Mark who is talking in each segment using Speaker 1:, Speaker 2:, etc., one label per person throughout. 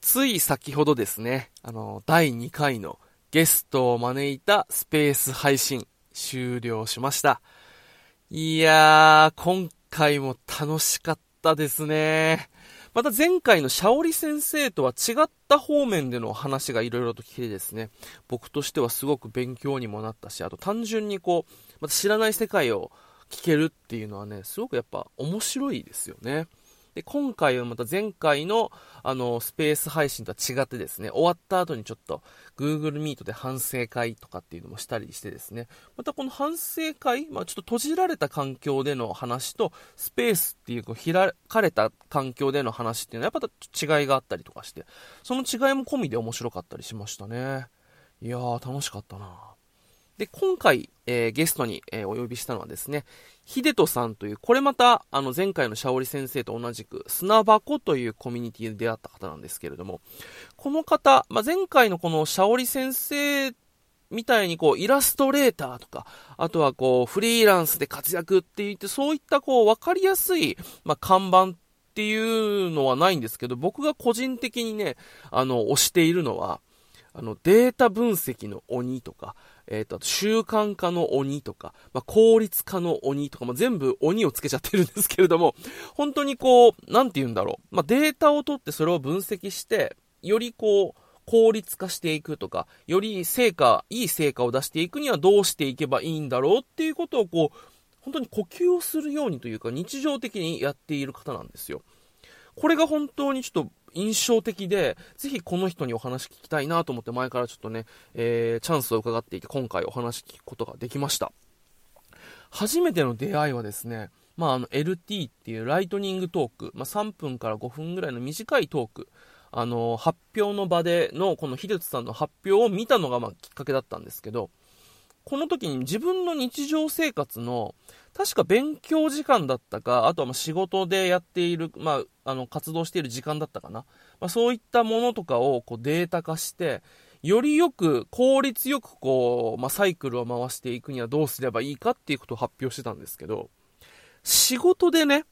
Speaker 1: つい先ほどですね、あの、第2回のゲストを招いたスペース配信終了しました。いやー、今回も楽しかったですね。また前回のシャオリ先生とは違った方面での話がいろいろと聞けてですね、僕としてはすごく勉強にもなったし、あと単純にこう、また知らない世界を聞けるっていうのはね、すごくやっぱ面白いですよね。で、今回はまた前回の、あの、スペース配信とは違ってですね、終わった後にちょっと、Google Meet で反省会とかっていうのもしたりしてですね、またこの反省会、まあ、ちょっと閉じられた環境での話と、スペースっていう、こう、開かれた環境での話っていうのは、やっぱ違いがあったりとかして、その違いも込みで面白かったりしましたね。いやー、楽しかったなで、今回、えー、ゲストに、えー、お呼びしたのはですね、秀人さんという、これまた、あの、前回のシャオリ先生と同じく、砂箱というコミュニティで出会った方なんですけれども、この方、まあ、前回のこのシャオリ先生みたいにこう、イラストレーターとか、あとはこう、フリーランスで活躍って言って、そういったこう、わかりやすい、まあ、看板っていうのはないんですけど、僕が個人的にね、あの、推しているのは、あの、データ分析の鬼とか、えっ、ー、と、習慣化の鬼とか、まあ、効率化の鬼とか、まあ、全部鬼をつけちゃってるんですけれども、本当にこう、なんて言うんだろう。まあ、データを取ってそれを分析して、よりこう、効率化していくとか、より成果、いい成果を出していくにはどうしていけばいいんだろうっていうことをこう、本当に呼吸をするようにというか、日常的にやっている方なんですよ。これが本当にちょっと印象的で、ぜひこの人にお話聞きたいなと思って前からちょっとね、えー、チャンスを伺っていて今回お話聞くことができました。初めての出会いはですね、まあ、あの LT っていうライトニングトーク、まあ、3分から5分ぐらいの短いトーク、あの、発表の場でのこの秀津さんの発表を見たのがまあきっかけだったんですけど、この時に自分の日常生活の確か勉強時間だったか、あとはま仕事でやっている、まあ、あの、活動している時間だったかな。まあ、そういったものとかをこうデータ化して、よりよく、効率よくこう、まあ、サイクルを回していくにはどうすればいいかっていうことを発表してたんですけど、仕事でね、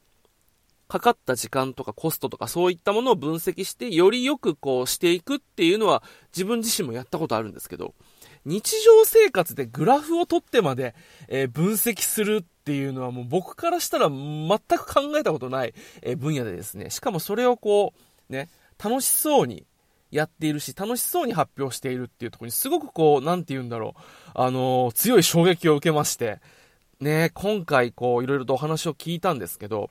Speaker 1: かかった時間とかコストとかそういったものを分析して、よりよくこうしていくっていうのは自分自身もやったことあるんですけど、日常生活でグラフを取ってまで、えー、分析するっていうのはもう僕からしたら全く考えたことない、えー、分野でですね、しかもそれをこう、ね、楽しそうにやっているし、楽しそうに発表しているっていうところにすごくこう、なんて言うんだろう、あのー、強い衝撃を受けまして、ね、今回こう、いろいろとお話を聞いたんですけど、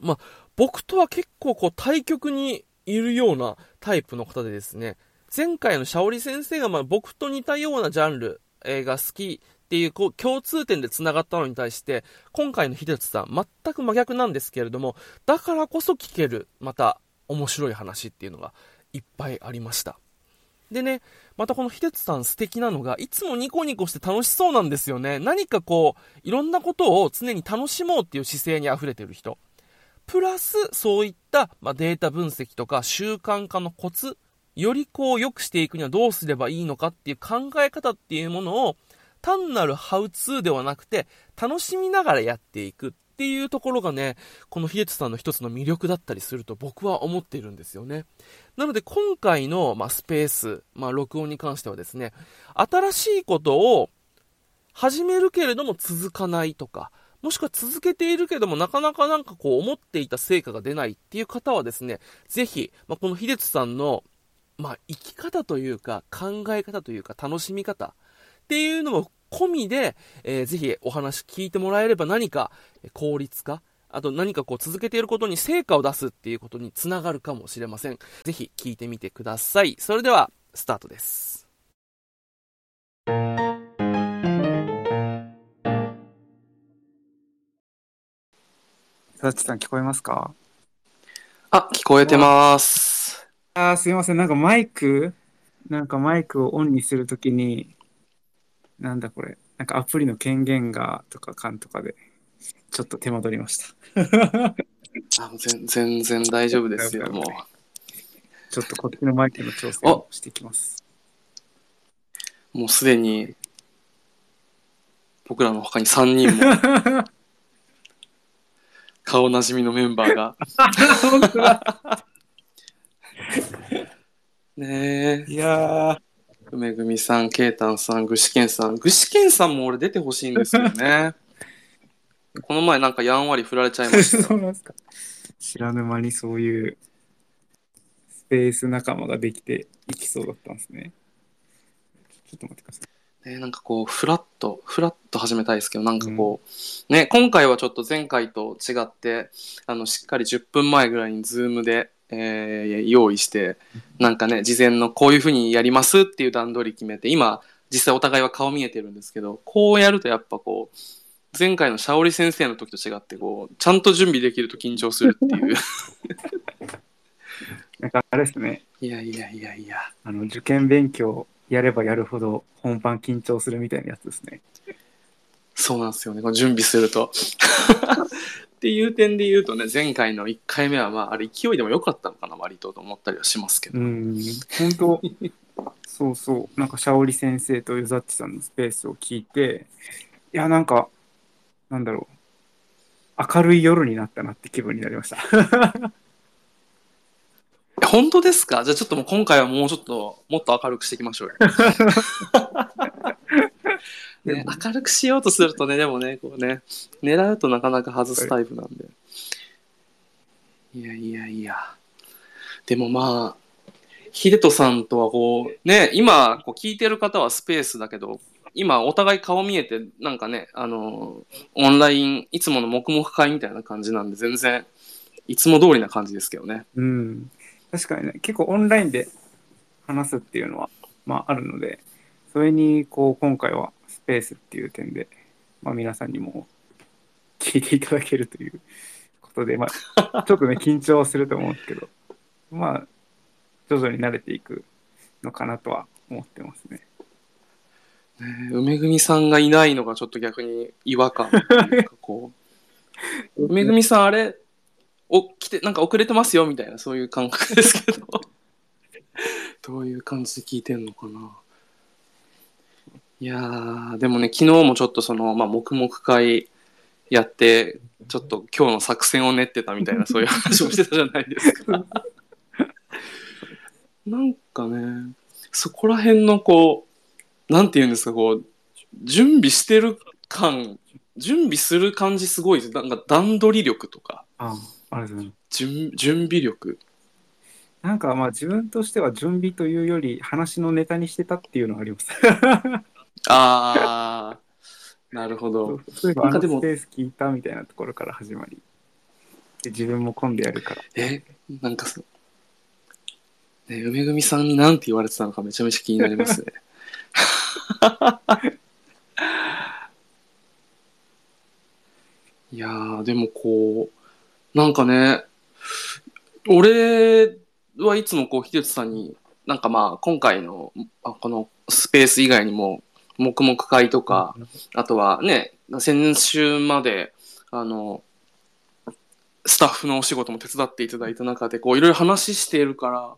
Speaker 1: まあ、僕とは結構こう、対極にいるようなタイプの方でですね、前回のシャオリ先生がまあ僕と似たようなジャンル、えー、が好きっていうこう共通点で繋がったのに対して、今回の秀津さん、全く真逆なんですけれども、だからこそ聞ける、また面白い話っていうのがいっぱいありました。でね、またこの秀津さん素敵なのが、いつもニコニコして楽しそうなんですよね。何かこう、いろんなことを常に楽しもうっていう姿勢に溢れてる人。プラス、そういった、まあ、データ分析とか習慣化のコツよりこう良くしていくにはどうすればいいのかっていう考え方っていうものを単なるハウツーではなくて楽しみながらやっていくっていうところがね、このヒエツさんの一つの魅力だったりすると僕は思っているんですよね。なので今回の、まあ、スペース、まあ、録音に関してはですね、新しいことを始めるけれども続かないとか、もしくは続けているけども、なかなかなんかこう思っていた成果が出ないっていう方はですね、ぜひ、まあ、この秀津さんのまあ、生き方というか、考え方というか、楽しみ方っていうのも込みで、えー、ぜひお話聞いてもらえれば何か効率化、あと何かこう続けていることに成果を出すっていうことにつながるかもしれません。ぜひ聞いてみてください。それでは、スタートです。
Speaker 2: さちさん聞こえますか？
Speaker 1: あ、聞こえてます。
Speaker 2: あーすいません。なんかマイク、なんかマイクをオンにするときに、なんだこれ、なんかアプリの権限がとかかんとかで、ちょっと手間取りました。
Speaker 1: あ全全然大丈夫ですよ、もう。
Speaker 2: ちょっとこっちのマイクの調整をしていきます。
Speaker 1: もうすでに、僕らの他に3人も 顔なじみのメンバーが。ねえ。
Speaker 2: いやー、
Speaker 1: 梅組さん、ケイタンさん、具志堅さん。具志堅さんも俺出てほしいんですよね。この前なんかやんわり振られちゃいましたよ。
Speaker 2: そうなんですか。知らぬ間にそういうスペース仲間ができていきそうだったんですね。ちょっと待ってください。
Speaker 1: ね、なんかこう、フラッと、フラッと始めたいですけど、なんかこう、ね、今回はちょっと前回と違って、あの、しっかり10分前ぐらいにズームで、えー用意して、なんかね、事前のこういうふうにやりますっていう段取り決めて、今、実際お互いは顔見えてるんですけど、こうやるとやっぱこう、前回のシャオリ先生の時と違って、こう、ちゃんと準備できると緊張するっていう。
Speaker 2: なんかあれですね、
Speaker 1: いやいやいやいや。
Speaker 2: あの受験勉強やればやるほど本番緊張するみたいなやつですね。
Speaker 1: そうなんですよね、準備すると。っていう点で言うとね、前回の1回目は、まあ、あれ勢いでも良かったのかな、割とと思ったりはしますけど。
Speaker 2: うん、本当そうそう、なんかシャオリ先生とユザッチさんのスペースを聞いて、いや、なんか、なんだろう、明るい夜になったなって気分になりました。
Speaker 1: 本当ですか？じゃあちょっともう今回はもうちょっと、もっと明るくしていきましょうよ。ね、明るくしようとするとね、でもね、こうね、狙うとなかなか外すタイプなんで。いやいやいや。でもまあ、秀人さんとはこう、ね、今、こう聞いてる方はスペースだけど、今お互い顔見えて、なんかね、あの、オンライン、いつもの黙々会みたいな感じなんで、全然、いつも通りな感じですけどね。
Speaker 2: うん、確かにね、結構オンラインで話すっていうのは、まあ、あるので、それに、こう、今回はスペースっていう点で、まあ、皆さんにも聞いていただけるということで、まあ、ちょっとね、緊張はすると思うんですけど、まあ、徐々に慣れていくのかなとは思ってますね。
Speaker 1: ね梅組さんがいないのがちょっと逆に違和感こう 梅組さんあれお来てなんか遅れてますよみたいなそういう感覚ですけどどういう感じで聞いてんのかないやーでもね昨日もちょっとその、まあ、黙々会やってちょっと今日の作戦を練ってたみたいな そういう話もしてたじゃないですか なんかねそこら辺のこうなんて言うんですか、こう、準備してる感、準備する感じすごいです。なんか段取り力とか、
Speaker 2: あありがとうございます。
Speaker 1: 準準備力。
Speaker 2: なんかまあ自分としては準備というより話のネタにしてたっていうのがあります。
Speaker 1: あー、なるほど。
Speaker 2: そういえばあの
Speaker 1: なんかでも
Speaker 2: スペース聞いたみたいなところから始まり。で自分も今度やるから。
Speaker 1: え、なんかそね、梅組さんに何て言われてたのかめちゃめちゃ気になりますね。いやー、でもこう、なんかね、俺はいつもこう、秀津さんに、なんかまあ、今回の、あこのスペース以外にも、黙々会とか、あとはね、先週まで、あの、スタッフのお仕事も手伝っていただいた中で、こう、いろいろ話しているから、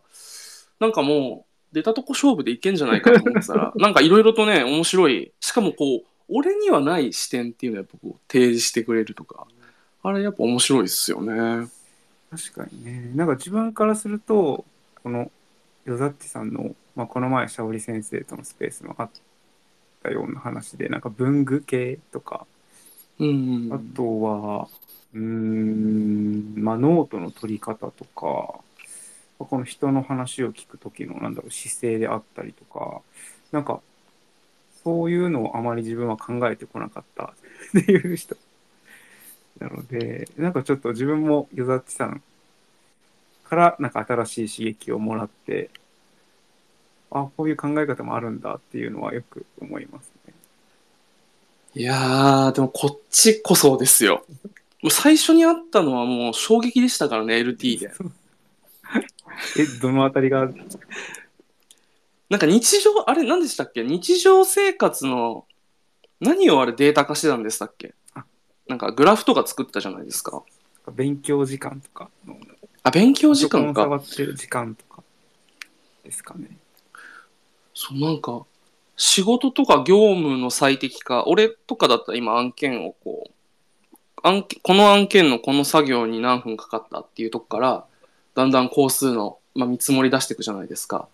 Speaker 1: なんかもう、出たとこ勝負でいけんじゃないかと思ってたら、なんかいろいろとね、面白い、しかもこう、俺にはない視点っていうのをやっぱこう、提示してくれるとか、あれやっぱ面白いっすよね。
Speaker 2: 確かにね。なんか自分からすると、この、ヨザッチさんの、まあ、この前、シャオリ先生とのスペースのあったような話で、なんか文具系とか、
Speaker 1: うん。
Speaker 2: あとは、うーん、まあ、ノートの取り方とか、この人の話を聞くときの、なんだろう、姿勢であったりとか、なんか、そういうのをあまり自分は考えてこなかった っていう人。なので、なんかちょっと自分もヨザッチさんから、なんか新しい刺激をもらって、あ、こういう考え方もあるんだっていうのはよく思いますね。
Speaker 1: いやー、でもこっちこそですよ。最初に会ったのはもう衝撃でしたからね、LT で。
Speaker 2: え、どのあたりが、
Speaker 1: なんか日常、あれ何でしたっけ？日常生活の何をあれデータ化してたんでしたっけ？
Speaker 2: あ
Speaker 1: なんかグラフとか作ったじゃないですか。
Speaker 2: 勉強時間とかの
Speaker 1: あ、勉強時間か。
Speaker 2: 時間とかですかね。
Speaker 1: そう、なんか、仕事とか業務の最適化、俺とかだったら今案件をこう、案件この案件のこの作業に何分かかったっていうとこから、だんだん工数の、まあ、見積もり出していくじゃないですか。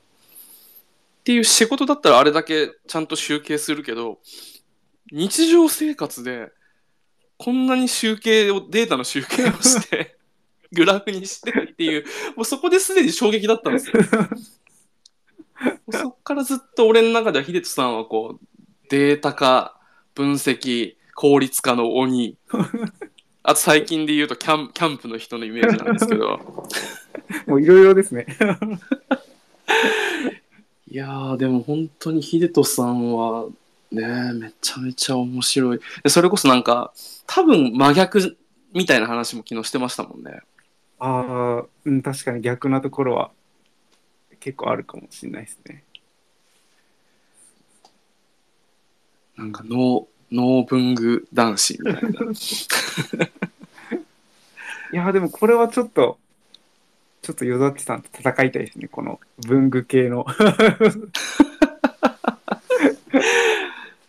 Speaker 1: っていう仕事だったらあれだけちゃんと集計するけど、日常生活でこんなに集計を、データの集計をして、グラフにしてっていう、もうそこですでに衝撃だったんですよ。そっからずっと俺の中では秀人さんはこう、データ化、分析、効率化の鬼。あと最近で言うとキャンキャンプの人のイメージなんですけど。
Speaker 2: もういろいろですね。
Speaker 1: いやー、でも本当に秀人さんはね、めちゃめちゃ面白い。でそれこそなんか、多分真逆みたいな話も昨日してましたもんね。
Speaker 2: ああ、うん、確かに逆なところは結構あるかもしれないですね。
Speaker 1: なんかノー、ノー文具男子みたいな。
Speaker 2: いやーでもこれはちょっと、ちょっとヨダッチさんと戦いたいですね。この文具系の。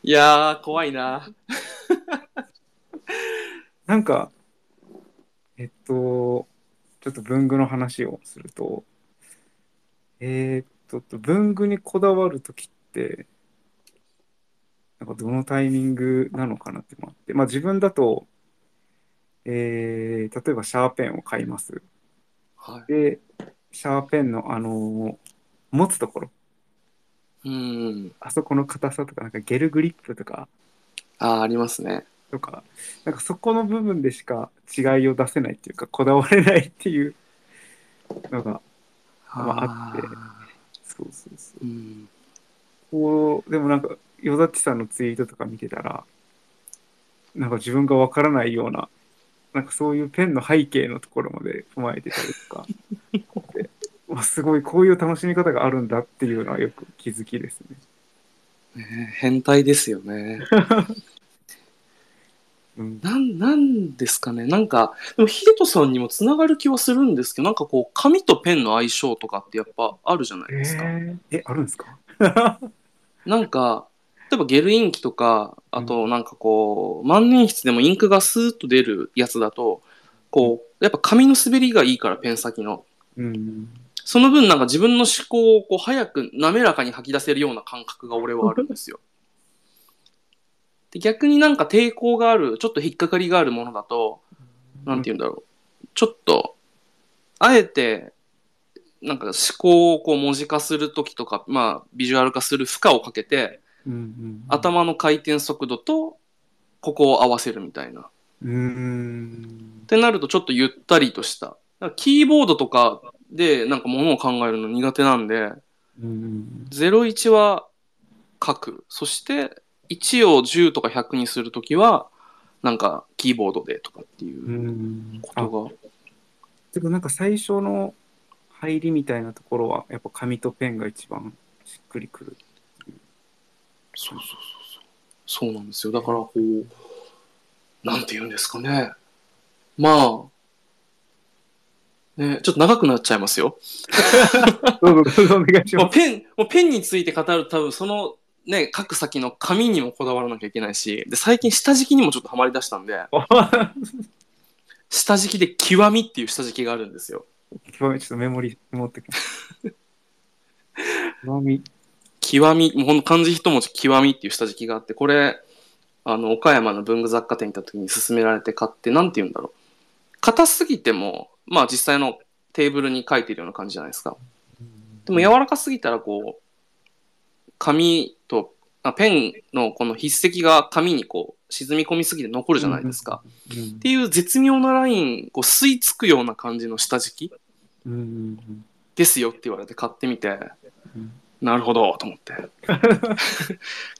Speaker 1: いやー、怖いな。
Speaker 2: なんか、えっと、ちょっと文具の話をすると、えーっと、文具にこだわるときって、なんかどのタイミングなのかなってのがあって、まあ自分だと、えー、例えばシャーペンを買います。
Speaker 1: はい。
Speaker 2: で、シャーペンのあの持つところ、
Speaker 1: うん。
Speaker 2: あそこの硬さとか、なんかゲルグリップとか、
Speaker 1: あー、ありますね。
Speaker 2: とか、なんかそこの部分でしか違いを出せないっていうか、こだわれないっていうのが、まああってそうそうそう。
Speaker 1: うん。
Speaker 2: こう、でもなんか、ヨザッチさんのツイートとか見てたら、なんか自分がわからないような、なんかそういうペンの背景のところまで踏まえてたりとか、すごいこういう楽しみ方があるんだっていうのはよく気づきですね。
Speaker 1: ね変態ですよね。
Speaker 2: うん、
Speaker 1: なん、なんですかね。なんか、でも、ヒデトさんにもつながる気はするんですけど、なんかこう、紙とペンの相性とかってやっぱあるじゃない
Speaker 2: え
Speaker 1: ですか。
Speaker 2: ー、え、あるんですか？
Speaker 1: なんか、例えばゲルインキとか、あとなんかこう、万年筆でもインクがスーッと出るやつだと、こう、やっぱ紙の滑りがいいから、ペン先の。
Speaker 2: うん。
Speaker 1: その分なんか自分の思考をこう早く滑らかに吐き出せるような感覚が俺はあるんですよ。で逆になんか抵抗がある、ちょっと引っかかりがあるものだと、なんて言うんだろう。ちょっと、あえて、なんか思考をこう文字化するときとか、まあビジュアル化する負荷をかけて、
Speaker 2: うんうん、
Speaker 1: 頭の回転速度とここを合わせるみたいな。っ
Speaker 2: うーん。
Speaker 1: てなるとちょっとゆったりとした。キーボードとかでなんかものを考えるの苦手なんで、
Speaker 2: うん。
Speaker 1: 01は書く。そして1を10とか100にするときは、なんかキーボードでとかっていううんことが。
Speaker 2: でもなんか最初の入りみたいなところは、やっぱ紙とペンが一番しっくりくる。
Speaker 1: そうそうそうそう。そうなんですよ。だからこう、なんて言うんですかね。まあ、ね、ちょっと長くなっちゃいますよ。
Speaker 2: どうぞどうぞお願いしま
Speaker 1: もうペン、もうペンについて語ると多分そのね、書く先の紙にもこだわらなきゃいけないし、で、最近下敷きにもちょっとハマり出したんで、
Speaker 2: す。
Speaker 1: 下敷きで極みっていう下敷きがあるんですよ。
Speaker 2: 今日ちょっとメモリ持ってきます。極み。
Speaker 1: 極み、もうほんと漢字一文字極みっていう下敷きがあって、これ、あの、岡山の文具雑貨店に行った時に勧められて買って、なんて言うんだろう。硬すぎても、まあ実際のテーブルに書いてるような感じじゃないですか。でも柔らかすぎたらこう、紙と、あペンのこの筆跡が紙にこう沈み込みすぎて残るじゃないですか。
Speaker 2: うん
Speaker 1: っていう絶妙なライン、こう吸い付くような感じの下敷き
Speaker 2: うんうん
Speaker 1: ですよって言われて買ってみて、
Speaker 2: うん
Speaker 1: なるほどと思って。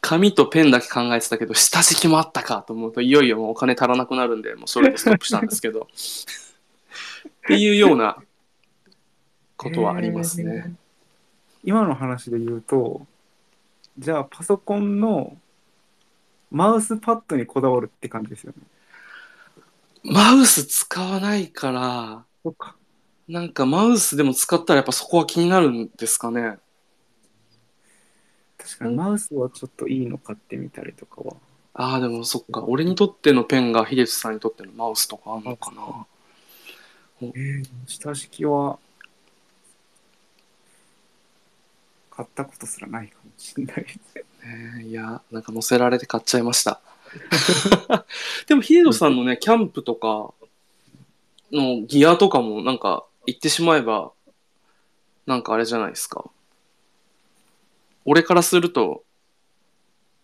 Speaker 1: 紙とペンだけ考えてたけど、下敷きもあったかと思うと、いよいよもうお金足らなくなるんで、もうそれでストップしたんですけど。っていうようなことはありますね。
Speaker 2: えー今の話で言うと、じゃあパソコンのマウスパッドにこだわるって感じですよね。
Speaker 1: マウス使わないから、
Speaker 2: そっか。
Speaker 1: なんかマウスでも使ったらやっぱそこは気になるんですかね。
Speaker 2: 確かにマウスはちょっといいの買ってみたりとかは
Speaker 1: ああ、でもそっか。俺にとってのペンが秀津さんにとってのマウスとかあんのかな。
Speaker 2: えー、下敷きは、買ったことすらないかもしれないです。
Speaker 1: ねいや、なんか乗せられて買っちゃいました。でも、秀津さんのね、キャンプとかのギアとかも、なんか、言ってしまえば、なんかあれじゃないですか。俺からすると、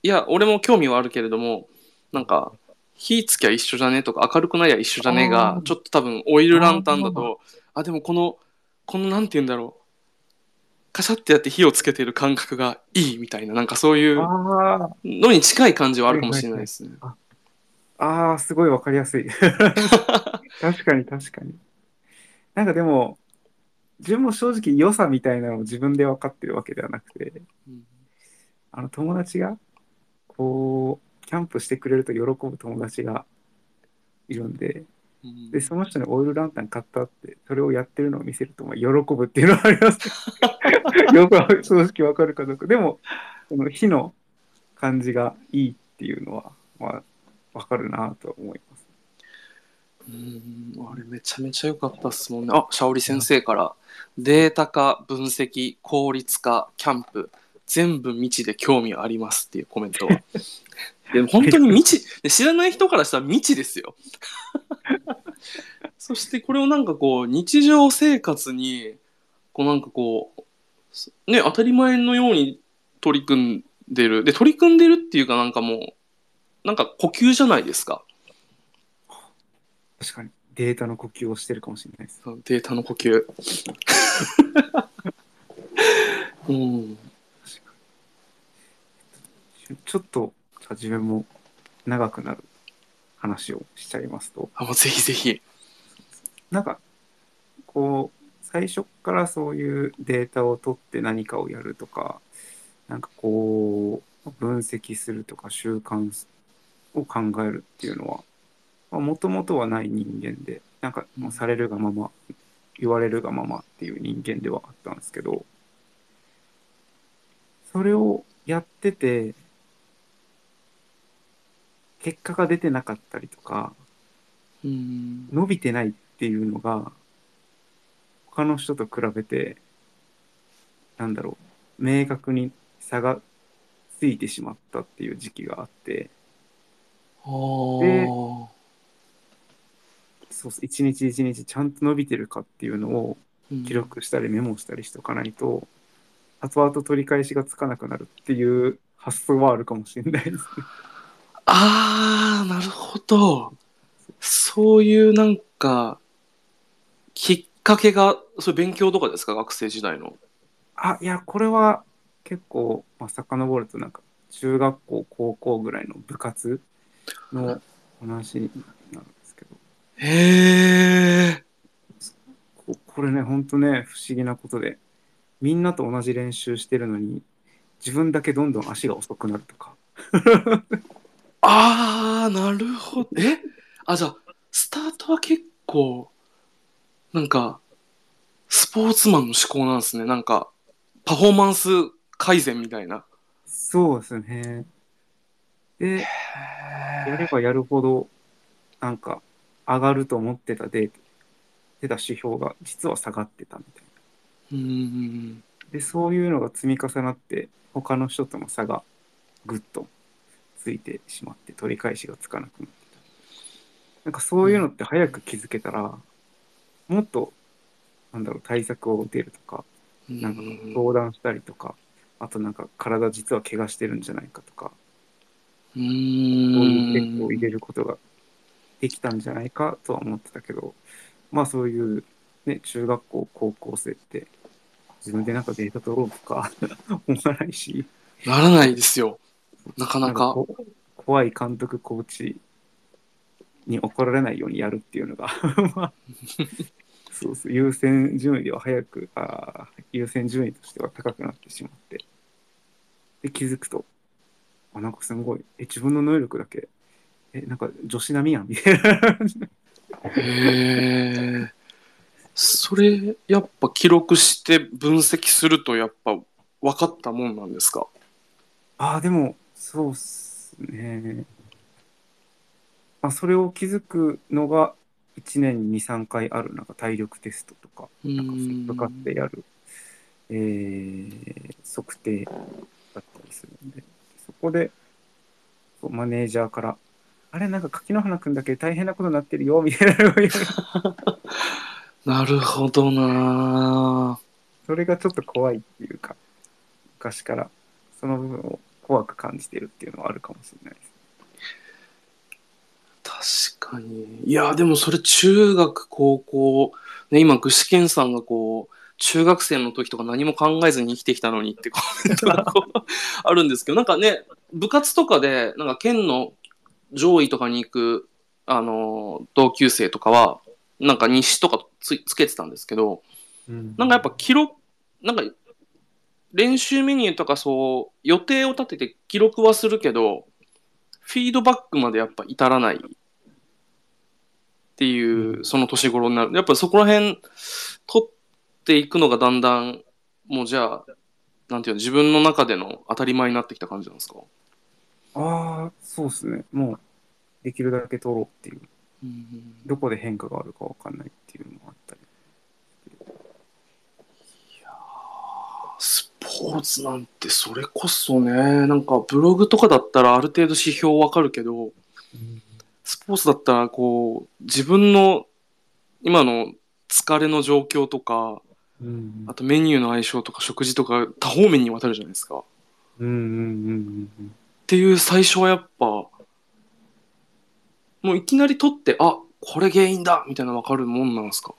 Speaker 1: いや、俺も興味はあるけれども、なんか、火つきゃ一緒じゃねとか、明るくなりゃ一緒じゃね
Speaker 2: あ
Speaker 1: が
Speaker 2: ー、
Speaker 1: ちょっと多分、オイルランタンだ
Speaker 2: あ
Speaker 1: と、あ、でもこの、この、なんて言うんだろう。カシャってやって火をつけてる感覚がいいみたいな、なんかそういう
Speaker 2: あ
Speaker 1: のに近い感じはあるかもしれないですね。
Speaker 2: あ、ああ、すごいわかりやすい。確かに確かに。なんかでも、自分も正直良さみたいなのを自分で分かってるわけではなくて、
Speaker 1: うん
Speaker 2: あの友達が、こう、キャンプしてくれると喜ぶ友達がいるんで、
Speaker 1: うん
Speaker 2: で、その人にオイルランタン買ったって、それをやってるのを見せると、まあ、喜ぶっていうのはあります。よく正直わかるかどうか。でも、その火の感じがいいっていうのは、まあ、わかるなとは思います。
Speaker 1: うんあれめちゃめちゃ良かったっすもんね。あ、シャオリ先生から、データ化、分析、効率化、キャンプ、全部未知で興味ありますっていうコメントは。でも本当に未知、で知らない人からしたら未知ですよ。そしてこれをなんかこう、日常生活に、こうなんかこう、ね、当たり前のように取り組んでる。で、取り組んでるっていうかなんかもう、なんか呼吸じゃないですか。
Speaker 2: 確かに、データの呼吸をしてるかもしれないです。
Speaker 1: データの呼吸。うん。
Speaker 2: ちょっと、自分も長くなる話をしちゃいますと、
Speaker 1: あ、もうぜひぜひ。
Speaker 2: なんか、こう、最初からそういうデータを取って何かをやるとか、なんかこう、分析するとか習慣を考えるっていうのは、もともとはない人間で、なんかもうされるがまま、言われるがままっていう人間ではあったんですけど、それをやってて、結果が出てなかったりとか、
Speaker 1: うん。
Speaker 2: 伸びてないっていうのが他の人と比べてなんだろう明確に差がついてしまったっていう時期があって
Speaker 1: ああ。
Speaker 2: そう一日一日ちゃんと伸びてるかっていうのを
Speaker 1: うん
Speaker 2: 記録したりメモしたりしておかないと後々取り返しがつかなくなるっていう発想はあるかもしれないですね。
Speaker 1: ああ、なるほど。そういうなんか、きっかけが、それ勉強とかですか？学生時代の。
Speaker 2: あいやこれは結構、まあ、遡るとなんか中学校高校ぐらいの部活の話になるんですけど
Speaker 1: へえ。
Speaker 2: ここれねほんとね不思議なことでみんなと同じ練習してるのに自分だけどんどん足が遅くなるとか
Speaker 1: ああ、なるほど。え？あ、じゃあ、スタートは結構、なんか、スポーツマンの思考なんですね。なんか、パフォーマンス改善みたいな。
Speaker 2: そうですねでやればやるほどなんか上がると思ってたデータ出た指標が実は下がってたみたいな
Speaker 1: うん。
Speaker 2: でそういうのが積み重なって他の人との差がぐっとついてしまって取り返しがつかなくなってたなんかそういうのって早く気づけたら、もっとなんだろう対策を打てるとかなんか相談したりとかあとなんか体実は怪我してるんじゃないかとか
Speaker 1: う
Speaker 2: そういうチェックを入
Speaker 1: ん。
Speaker 2: れることができたんじゃないかとは思ってたけどまあそういう、ね、中学校高校生って自分でなんかデータ取ろうとか 思わないし
Speaker 1: ならないですよ。なかなか。
Speaker 2: こ怖い監督コーチに怒られないようにやるっていうのが まあ そうそう優先順位では早くあー優先順位としては高くなってしまって。で気づくとあなんかすごい。え自分の能力だけ。えなんか女子並みやんみたいな
Speaker 1: へえ。それ、やっぱ記録して分析すると、やっぱ分かったもんなんですか？
Speaker 2: ああでもそうっすね。まあ、それを気づくのが1年に2、3回あるなんか体力テストとか、
Speaker 1: う
Speaker 2: なんか
Speaker 1: ん
Speaker 2: 部活でやる、えー測定だったりするんで、そこでマネージャーから、あれ、なんか柿の花くんだけ大変なことになってるよ、みたいな
Speaker 1: なるほどな。
Speaker 2: それがちょっと怖いっていうか、昔からその部分を怖く感じてるっていうのはあるかもしれないです。
Speaker 1: 確かに。いや、でもそれ中学、高校、ね、今、具志堅さんがこう、中学生の時とか何も考えずに生きてきたのにってコメントがこうあるんですけど、なんかね、部活とかで、なんか県の上位とかに行く、あの、同級生とかは、なんか日誌とかつつけてたんですけど、
Speaker 2: うん
Speaker 1: なんかやっぱ記録、なんか練習メニューとかそう予定を立てて記録はするけど、フィードバックまでやっぱ至らないっていうう、その年頃になる。やっぱそこら辺取っていくのがだんだん、もうじゃあ、なんていうの、自分の中での当たり前になってきた感じなんですか？
Speaker 2: ああ、そうですね。もう、できるだけ取ろうっていう、
Speaker 1: うん
Speaker 2: どこで変化があるかわかんないっていうのもあったり。
Speaker 1: スポーツなんてそれこそね、なんかブログとかだったらある程度指標わかるけど、スポーツだったらこう自分の今の疲れの状況とか
Speaker 2: うん
Speaker 1: あとメニューの相性とか食事とか多方面にわたるじゃないですか。っ
Speaker 2: うんうんうんうん
Speaker 1: ていう最初はやっぱもういきなり取ってあこれ原因だみたいなのわかるもんなんですか？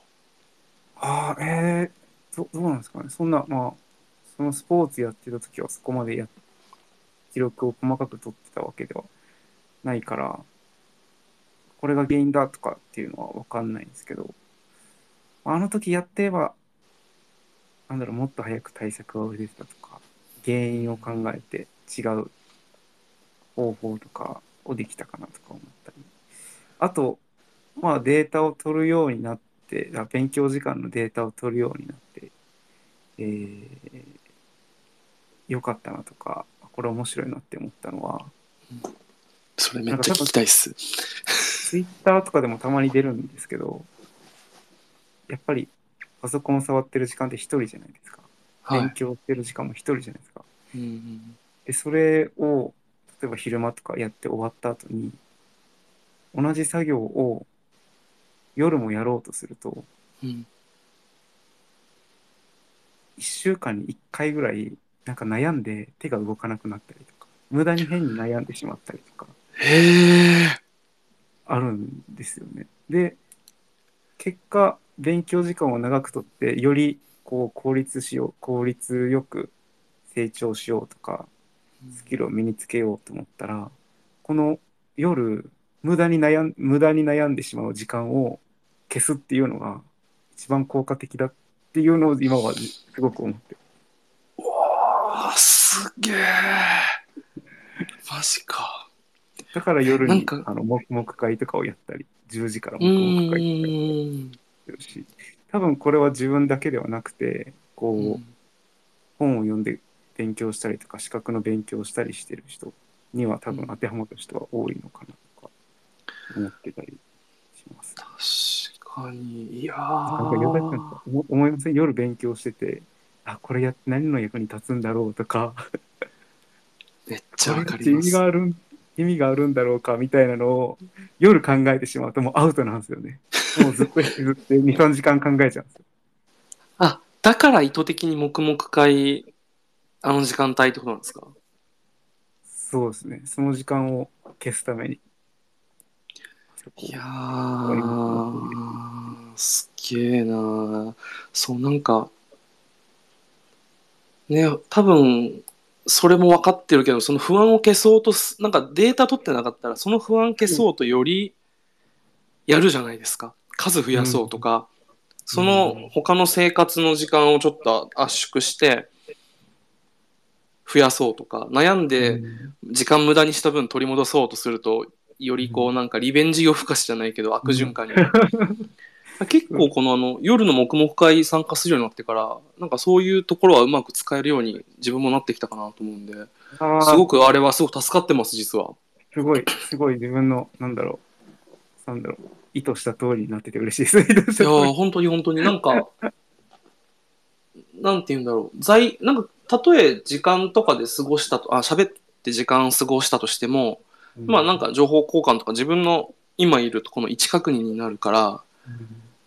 Speaker 2: ああ、えー、どどうなんですかね。そんな、まあ、そのスポーツやってた時はそこまでや記録を細かく取ってたわけではないから、これが原因だとかっていうのはわかんないんですけど、あの時やってれば、なんだろう、もっと早く対策が打てたとか、原因を考えて違う方法とかをできたかなとか思ったり。あと、まあデータを取るようになって、勉強時間のデータを取るようになって、えー、よかったなとか、これ面白いなって思ったのは、
Speaker 1: それめっちゃ聞きたいっす。
Speaker 2: ツイッターとかでもたまに出るんですけど、やっぱりパソコン触ってる時間って一人じゃないですか。勉
Speaker 1: はい。
Speaker 2: 強してる時間も一人じゃないですか。
Speaker 1: うんうん
Speaker 2: で、それを、例えば昼間とかやって終わった後に、同じ作業を夜もやろうとすると、
Speaker 1: うん
Speaker 2: 一週間に一回ぐらい、なんか悩んで手が動かなくなったりとか、無駄に変に悩んでしまったりとか、
Speaker 1: へえ。
Speaker 2: あるんですよね。で、結果、勉強時間を長くとって、よりこう効率しよう、効率よく成長しようとか、スキルを身につけようと思ったら、この夜、無駄に悩ん、無駄に悩んでしまう時間を消すっていうのが一番効果的だっていうのを今はすごく思って。
Speaker 1: すげえ。マジか。
Speaker 2: だから夜にあの黙々会とかをやったり、10時から
Speaker 1: う
Speaker 2: 黙々会とかやったり多分これは自分だけではなくて、こう、
Speaker 1: うん
Speaker 2: 本を読んで勉強したりとか、資格の勉強をしたりしてる人には多分当てはまる人は多いのかなとか思ってたりします。
Speaker 1: 確かに。いや
Speaker 2: なんか思いません？夜勉強してて、あ、これやって何の役に立つんだろうとか、
Speaker 1: めっちゃわかり
Speaker 2: 意味が。あるん、意味があるんだろうかみたいなのを夜考えてしまうともうアウトなんですよね。もうずっとずっと2、3時間考えちゃうんですよ。
Speaker 1: あ、だから意図的に黙々会、あの時間帯ってことなんですか？
Speaker 2: そうですね。その時間を消すために。
Speaker 1: いやー、すっげえなーそう、なんか、ね、多分、それも分かってるけど、その不安を消そうとす、なんかデータ取ってなかったら、その不安消そうとよりやるじゃないですか。数増やそうとか、その他の生活の時間をちょっと圧縮して、増やそうとか、悩んで時間無駄にした分取り戻そうとすると、よりこうなんかリベンジ夜更かしじゃないけど悪循環に。結構このあの夜の黙々会参加するようになってから、なんかそういうところはうまく使えるように自分もなってきたかなと思うんで、すごくあれはすごく助かってます、実は。
Speaker 2: すごい、すごい自分の、なんだろう、なんだろう、意図した通りになってて嬉しいです。
Speaker 1: いや本当に本当になんか、なんて言うんだろう。在、なんか、たとえ時間とかで過ごしたと、あ、喋って時間過ごしたとしても、まあなんか情報交換とか自分の今いるとこの位置確認になるから、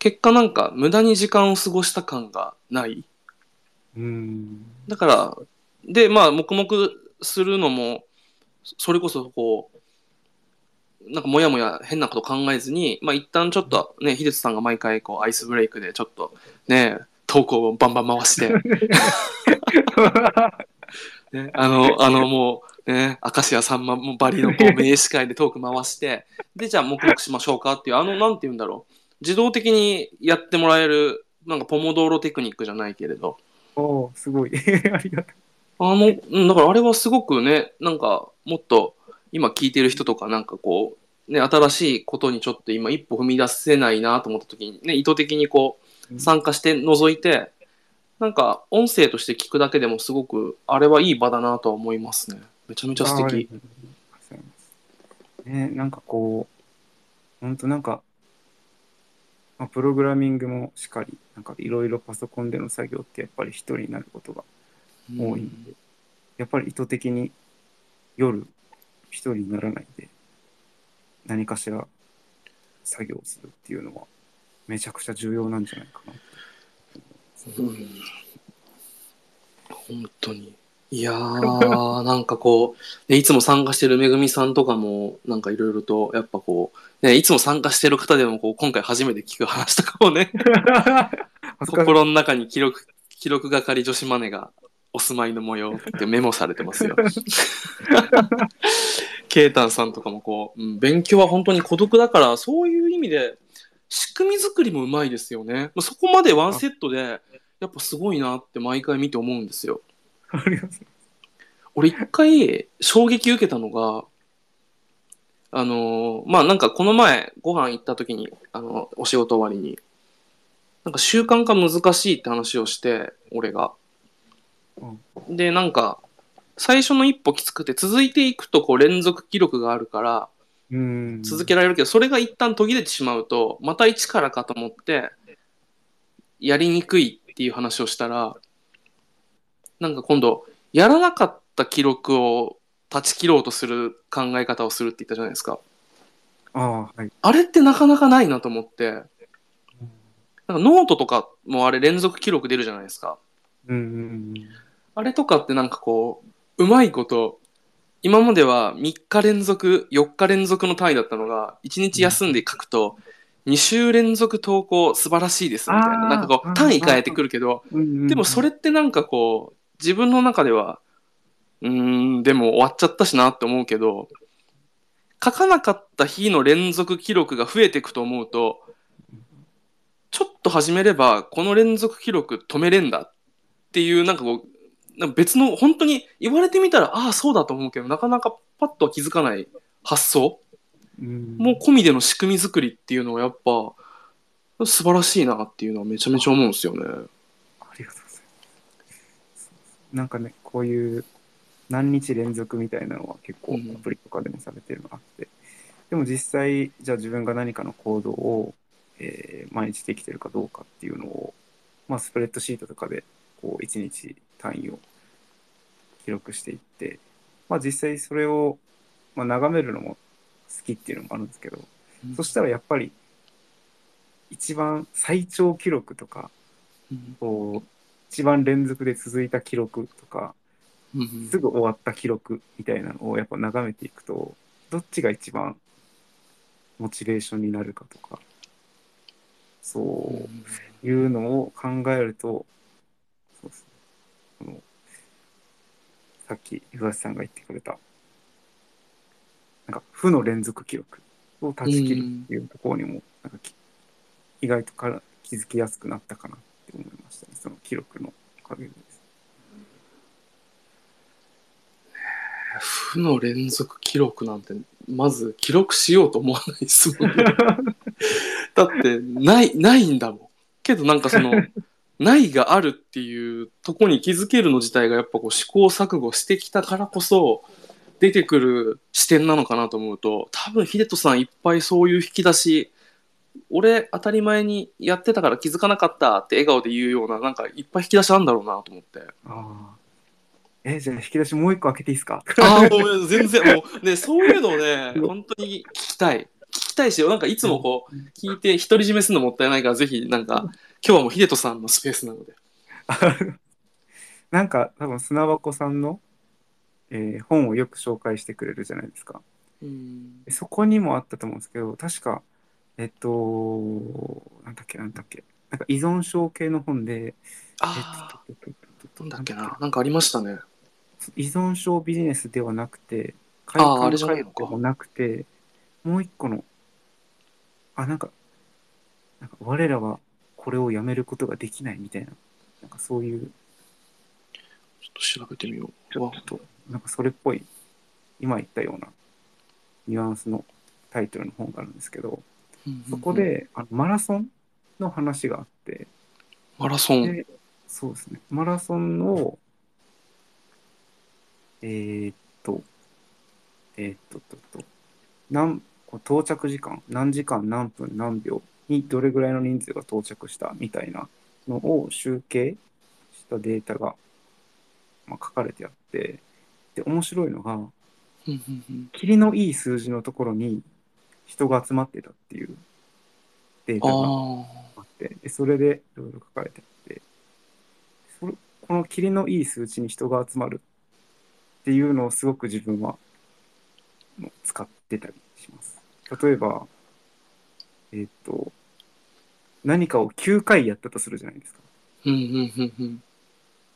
Speaker 1: 結果なんか無駄に時間を過ごした感がない。
Speaker 2: うん。
Speaker 1: だから、で、まあ、黙々するのも、それこそこう、なんかもやもや変なこと考えずに、まあ一旦ちょっとね、秀人さんが毎回こうアイスブレイクでちょっとね、投稿をバンバン回して、ね、あの、あのもうね、明石家さんまもバリのこう名司会でトーク回して、で、じゃあ黙々しましょうかっていう、あの、なんて言うんだろう。自動的にやってもらえる、なんかポモドーロテクニックじゃないけれど、
Speaker 2: おーすごい。ありがと
Speaker 1: あの、うんだからあれはすごくね、なんかもっと今聞いてる人とかなんかこう、ね、新しいことにちょっと今一歩踏み出せないなと思った時にね、意図的にこ
Speaker 2: う
Speaker 1: うん参加して覗いて、なんか音声として聞くだけでもすごく、あれはいい場だなとは思いますね。めちゃめちゃ素敵。
Speaker 2: ね、なんかこう、ほんとなんか、まあ、プログラミングもしっかり、なんかいろいろパソコンでの作業ってやっぱり一人になることが多いんで、やっぱり意図的に夜一人にならないで何かしら作業をするっていうのはめちゃくちゃ重要なんじゃないかなって。
Speaker 1: うん本当に。いやー、なんかこう、ね、いつも参加してるめぐみさんとかも、なんかいろいろと、やっぱこう、ね、いつも参加してる方でもこう、今回初めて聞く話とかをね、心の中に記録、記録係女子マネがお住まいの模様ってメモされてますよ。ケイタンさんとかもこう、うん、勉強は本当に孤独だから、そういう意味で、仕組み作りもうまいですよね。まあそこまでワンセットで、やっぱすごいなって毎回見て思うんですよ。
Speaker 2: ありがとうございます。
Speaker 1: 俺一回衝撃受けたのが、あのーまあなんかこの前ご飯行った時に、あの、お仕事終わりに、なんか習慣化難しいって話をして、俺が。で、なんか、最初の一歩きつくて続いていくとこう連続記録があるから
Speaker 2: うん。
Speaker 1: 続けられるけど、それが一旦途切れてしまうと、また一からかと思って、やりにくいっていう話をしたら、なんか今度、やらなかった記録を断ち切ろうとする考え方をするって言ったじゃないですか。
Speaker 2: ああはい
Speaker 1: あれってなかなかないなと思って、なんかノートとかもあれ連続記録出るじゃないですか。
Speaker 2: うんうん
Speaker 1: あれとかってなんかこう、うまいこと、今までは3日連続、4日連続の単位だったのが、1日休んで書くと、2週連続投稿素晴らしいですみたいな。なんかこう、単位変えてくるけど、でもそれってなんかこう、自分の中では、うーん、でも終わっちゃったしなって思うけど、書かなかった日の連続記録が増えていくと思うと、ちょっと始めれば、この連続記録止めれんだっていう、なんかこう、なんか別の、本当に言われてみたら、ああ、そうだと思うけど、なかなかパッとは気づかない発想
Speaker 2: うん
Speaker 1: もう込みでの仕組み作りっていうのはやっぱ、素晴らしいなっていうのはめちゃめちゃ思うんですよね。
Speaker 2: ありがとうございます。なんかね、こういう何日連続みたいなのは結構
Speaker 1: うん。
Speaker 2: アプリとかでもされてるのがあって、でも実際、じゃあ自分が何かの行動を、えー毎日できてるかどうかっていうのを、まあ、スプレッドシートとかでこう1日単位を記録していって、まあ、実際それを、まあ、眺めるのも好きっていうのもあるんですけど、そしたらやっぱり一番最長記録とか
Speaker 1: うん。
Speaker 2: こう一番連続で続いた記録とか
Speaker 1: うん
Speaker 2: すぐ終わった記録みたいなのをやっぱ眺めていくとどっちが一番モチベーションになるかとかそういうのを考えるとそうですね。このさっき岩瀬さんが言ってくれたなんか負の連続記録を断ち切るっていうところにもなんかき意外とから気づきやすくなったかなって思いましたねその記録のおかげで。
Speaker 1: 負の連続記録なんて、まず記録しようと思わないですもんね。だって、ない、ないんだもん。けどなんかその、ないがあるっていうとこに気づけるの自体がやっぱこう試行錯誤してきたからこそ、出てくる視点なのかなと思うと、多分秀人さんいっぱいそういう引き出し、俺当たり前にやってたから気づかなかったって笑顔で言うような、なんかいっぱい引き出しあるんだろうなと思って。
Speaker 2: ああ。え、じゃあ引き出しもう一個開けていいですか？
Speaker 1: ああ、もう全然、もうね、そういうのをね、本当に聞きたい。聞きたいし、なんかいつもこう、聞いて独り占めするのもったいないから、ぜひ、なんか、今日はもう秀人さんのスペースなので。
Speaker 2: なんか多分砂箱さんの、えー本をよく紹介してくれるじゃないですか。
Speaker 1: うん。
Speaker 2: でそこにもあったと思うんですけど、確か、えっと、なんだっけ、なんだっけ。なんか依存症系の本で、
Speaker 1: ああ、
Speaker 2: えっと
Speaker 1: なんだっけな。なんかありましたね。
Speaker 2: 依存症ビジネスではなくて、
Speaker 1: あーあれじゃないの
Speaker 2: もなくて、もう一個の、あ、なんか、なんか我らはこれをやめることができないみたいな、なんかそういう、
Speaker 1: ちょっと調べてみよう。
Speaker 2: ちょっと、なんかそれっぽい、今言ったようなニュアンスのタイトルの本があるんですけど、そこ、であのマラソンの話があって、
Speaker 1: マラソン。
Speaker 2: でそうですね。マラソンを、えーっと、えーっと、と、と、なんこう到着時間、何時間、何分、何秒にどれぐらいの人数が到着したみたいなのを集計したデータが、まあ、書かれてあって、で、面白いのが、霧のいい数字のところに人が集まってたっていうデータが
Speaker 1: あ
Speaker 2: あってでそれでいろいろ書かれてあってそれこの霧のいい数値に人が集まるっていうのをすごく自分は使ってたりします。例えば、えっ、と、何かを9回やったとするじゃないですか。
Speaker 1: あ。うんうんうんうん。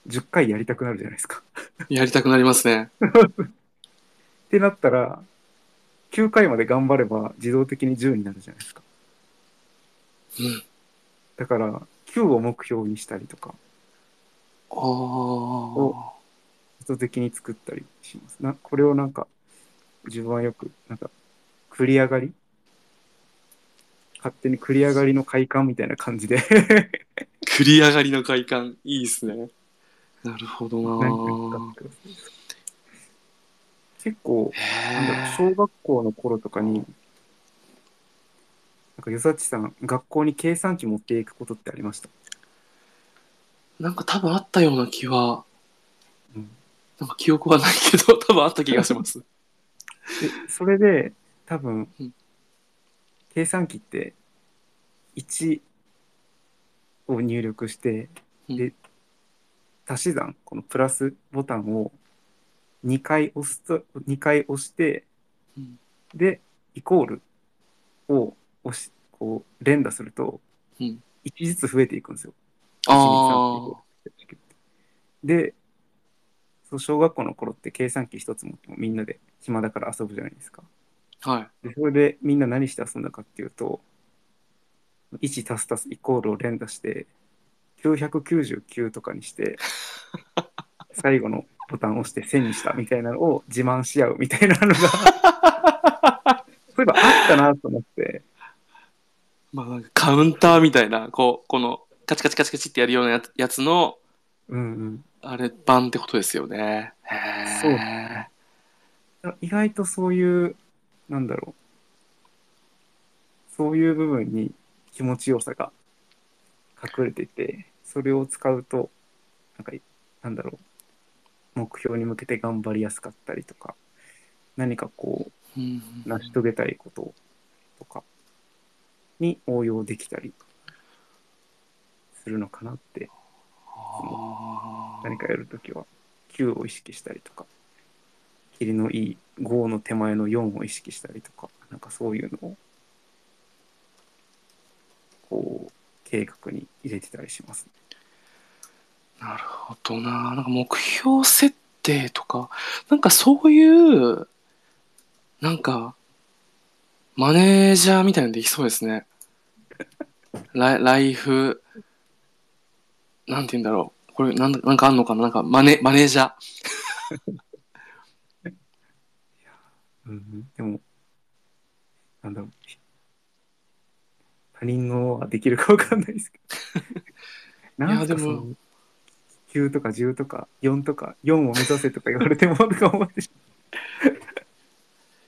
Speaker 2: 10回やりたくなるじゃないですか。
Speaker 1: やりたくなりますね。
Speaker 2: ってなったら、9回まで頑張れば自動的に10になるじゃないですか。
Speaker 1: うん。
Speaker 2: だから、9を目標にしたりとか、
Speaker 1: ああ。
Speaker 2: 意図的に作ったりします。なこれをなんか、自分はよく、なんか、繰り上がり？勝手に繰り上がりの快感みたいな感じで
Speaker 1: 繰り上がりの快感。いいですね。なるほど
Speaker 2: な結構、なんだろう、
Speaker 1: へ
Speaker 2: 小学校の頃とかに、なんか、よさちさん、学校に計算機持っていくことってありました？
Speaker 1: ーなんか多分あったような気は、
Speaker 2: うん
Speaker 1: なんか記憶はないけど、多分あった気がします。
Speaker 2: で、それで、多分
Speaker 1: うん、
Speaker 2: 計算機って、1を入力して、
Speaker 1: うん
Speaker 2: で、足し算、このプラスボタンを2回押すと、2回押して、
Speaker 1: うん
Speaker 2: で、イコールを押し、こう、連打すると、
Speaker 1: うん
Speaker 2: 1ずつ増えていくんですよ。
Speaker 1: ああ。
Speaker 2: で、そう小学校の頃って計算機一つ持ってもみんなで暇だから遊ぶじゃないですか。
Speaker 1: はい。
Speaker 2: でそれでみんな何して遊んだかっていうと、1足す足すイコールを連打して、999とかにして、最後のボタンを押して1000にしたみたいなのを自慢し合うみたいなのが、そういえばあったなと思って、
Speaker 1: まあ、なんかカウンターみたいな、こう、この、カチカチカチカチってやるようなやつの、
Speaker 2: うんうん。
Speaker 1: あれ、版ってことですよね。へ
Speaker 2: そう
Speaker 1: え。
Speaker 2: 意外とそういう、なんだろう、そういう部分に気持ちよさが隠れてて、それを使うと、なんか、なんだろう、目標に向けて頑張りやすかったりとか、何かこ
Speaker 1: う
Speaker 2: 成し遂げたいこととかに応用できたりするのかなって、何かやるときは、9を意識したりとか、霧のいい5の手前の4を意識したりとか、なんかそういうのを、こう、計画に入れてたりします。
Speaker 1: なるほどな。なんか目標設定とか、なんかそういう、なんか、マネージャーみたいなのできそうですね。ライライフ、なんて言うんだろう。これ、なんだなんかあんのかな？なんかマネ、マネージャー。
Speaker 2: うん、でも、なんだろう。他人のはできるかわかんないですけど。なんか
Speaker 1: でも
Speaker 2: 9とか10とか4とか4を目指せとか言われてもとか思ってし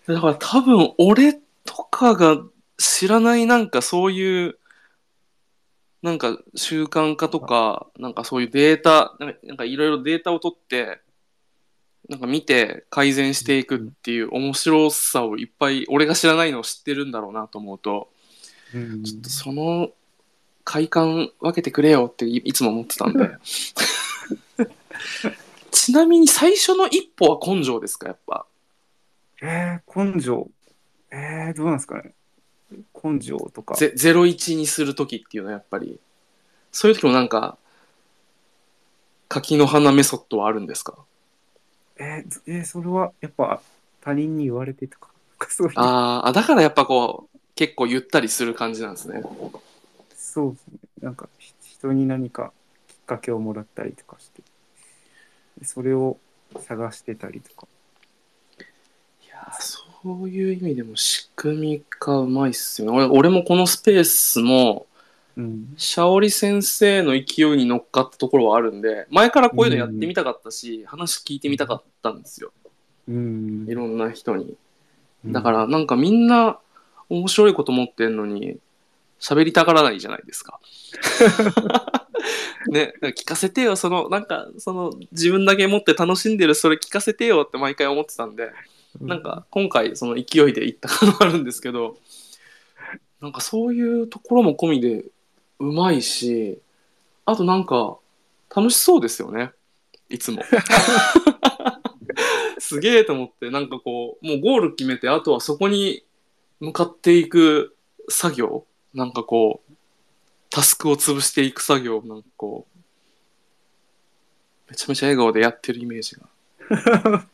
Speaker 1: だから多分俺とかが知らないなんかそういうなんか習慣化とかなんかそういうデータなんかいろいろデータを取ってなんか見て改善していくっていう面白さをいっぱい俺が知らないのを知ってるんだろうなと思うと
Speaker 2: うん。
Speaker 1: ちょっとその快感分けてくれよっていいつも思ってたんで ちなみに最初の一歩は根性ですかやっぱ？
Speaker 2: えー、根性。えー、どうなんですかね。根性とか。
Speaker 1: ゼ01にする時っていうのはやっぱりそういう時もなんか柿の花メソッドはあるんですか？
Speaker 2: えーずえーそれはやっぱ他人に言われてとか？そういう
Speaker 1: あーあだからやっぱこう結構ゆったりする感じなんですね
Speaker 2: そうですね。なんかひ人に何かきっかけをもらったりとかして、でそれを探してたりとか。
Speaker 1: いやーそういう意味でも仕組み化うまいっすよね俺俺もこのスペースも
Speaker 2: うん。
Speaker 1: シャオリ先生の勢いに乗っかったところはあるんで前からこういうのやってみたかったし、話聞いてみたかったんですよ
Speaker 2: うん
Speaker 1: いろんな人に
Speaker 2: うん
Speaker 1: だからなんかみんな面白いこと持ってんのに喋りたがらないじゃないですか。ね、聞かせてよ、その、なんか、その、自分だけ持って楽しんでる、それ聞かせてよって毎回思ってたんで、なんか、今回、その勢いで行った感はあるんですけど、なんかそういうところも込みで、うまいし、あとなんか、楽しそうですよね。いつも。すげえと思って、なんかこう、もうゴール決めて、あとはそこに向かっていく作業、なんかこう、タスクを潰していく作業、なんかこう、めちゃめちゃ笑顔でやってるイメージが。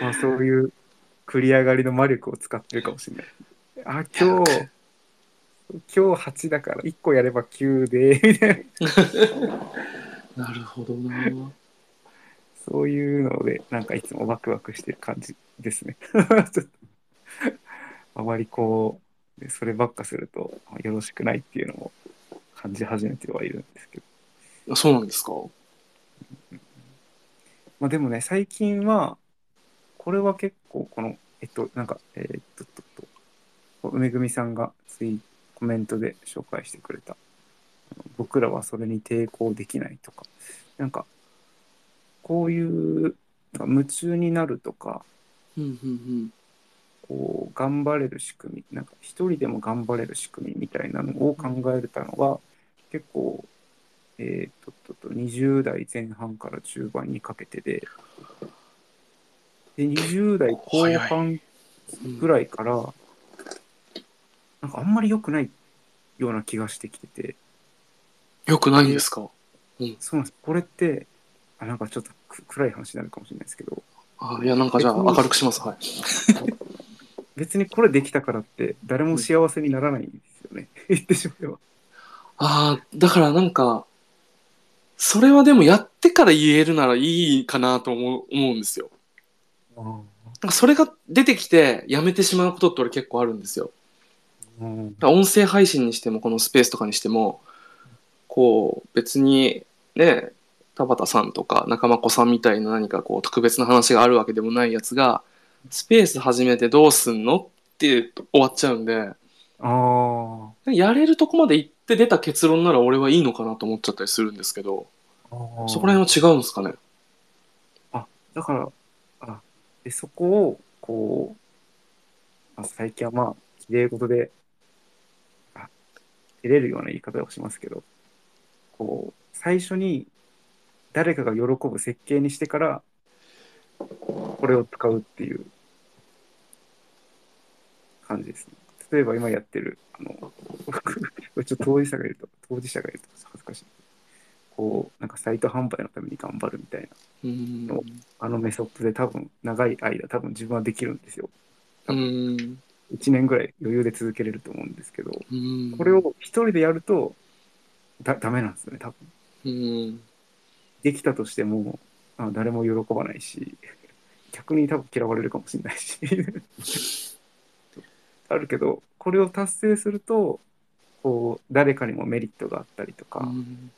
Speaker 2: まあ、そういう繰り上がりの魔力を使ってるかもしれない。あ、今日、今日8だから1個やれば9で、みたいな。
Speaker 1: なるほどな
Speaker 2: そういうので、なんかいつもワクワクしてる感じですね。あまりこう、でそればっかするとあよろしくないっていうのを感じ始めてはいるんですけど。
Speaker 1: そうなんですか？
Speaker 2: まあでもね、最近は、これは結構、この、えっと、なんか、えーっと、っとっと、梅組さんがツイコメントで紹介してくれた、僕らはそれに抵抗できないとか、なんか、こういう、なんか夢中になるとか、
Speaker 1: うんうん
Speaker 2: こう、頑張れる仕組み、なんか、一人でも頑張れる仕組みみたいなのを考えれたのが、結構、えーっとっとっと、20代前半から中盤にかけてで、で、20代後半
Speaker 1: うん。
Speaker 2: ぐらいから、なんかあんまり良くないような気がしてきてて、
Speaker 1: よくないんですか？
Speaker 2: そうなんです。これって、あなんかちょっとく暗い話になるかもしれないですけど、
Speaker 1: あいや、なんかじゃあ明るくします。はい。
Speaker 2: 別にこれできたからって誰も幸せにならないんですよね。言ってしまえば。
Speaker 1: ああ、だからなんか、それはでもやってから言えるならいいかなと思う思うんですよ。なんかそれが出てきてやめてしまうことって俺結構あるんですよ。音声配信にしてもこのスペースとかにしてもこう別にね田畑さんとか中間子さんみたいな何かこう特別な話があるわけでもないやつがスペース始めてどうすんのって終わっちゃうんで。
Speaker 2: あ
Speaker 1: やれるとこまで行って出た結論なら俺はいいのかなと思っちゃったりするんですけど。そこら辺は違うんですかね。
Speaker 2: だから、あ、で、そこを、こう、まあ、最近はまあ、綺麗事で、あ、照れるような言い方をしますけど、こう、最初に誰かが喜ぶ設計にしてから、これを使うっていう感じですね。例えば今やってる、あの、ちょっと当事者がいると、当事者がいると恥ずかしい。こう、なんかサイト販売のために頑張るみたいな。
Speaker 1: うーん
Speaker 2: あのメソッドで多分長い間多分自分はできるんですよ。
Speaker 1: うーん
Speaker 2: 1年ぐらい余裕で続けれると思うんですけど、これを一人でやるとだダメなんですよね、多分。
Speaker 1: うーん
Speaker 2: できたとしてもあ誰も喜ばないし、逆に多分嫌われるかもしれないし。あるけど、これを達成すると、こう、誰かにもメリットがあったりとか、
Speaker 1: うん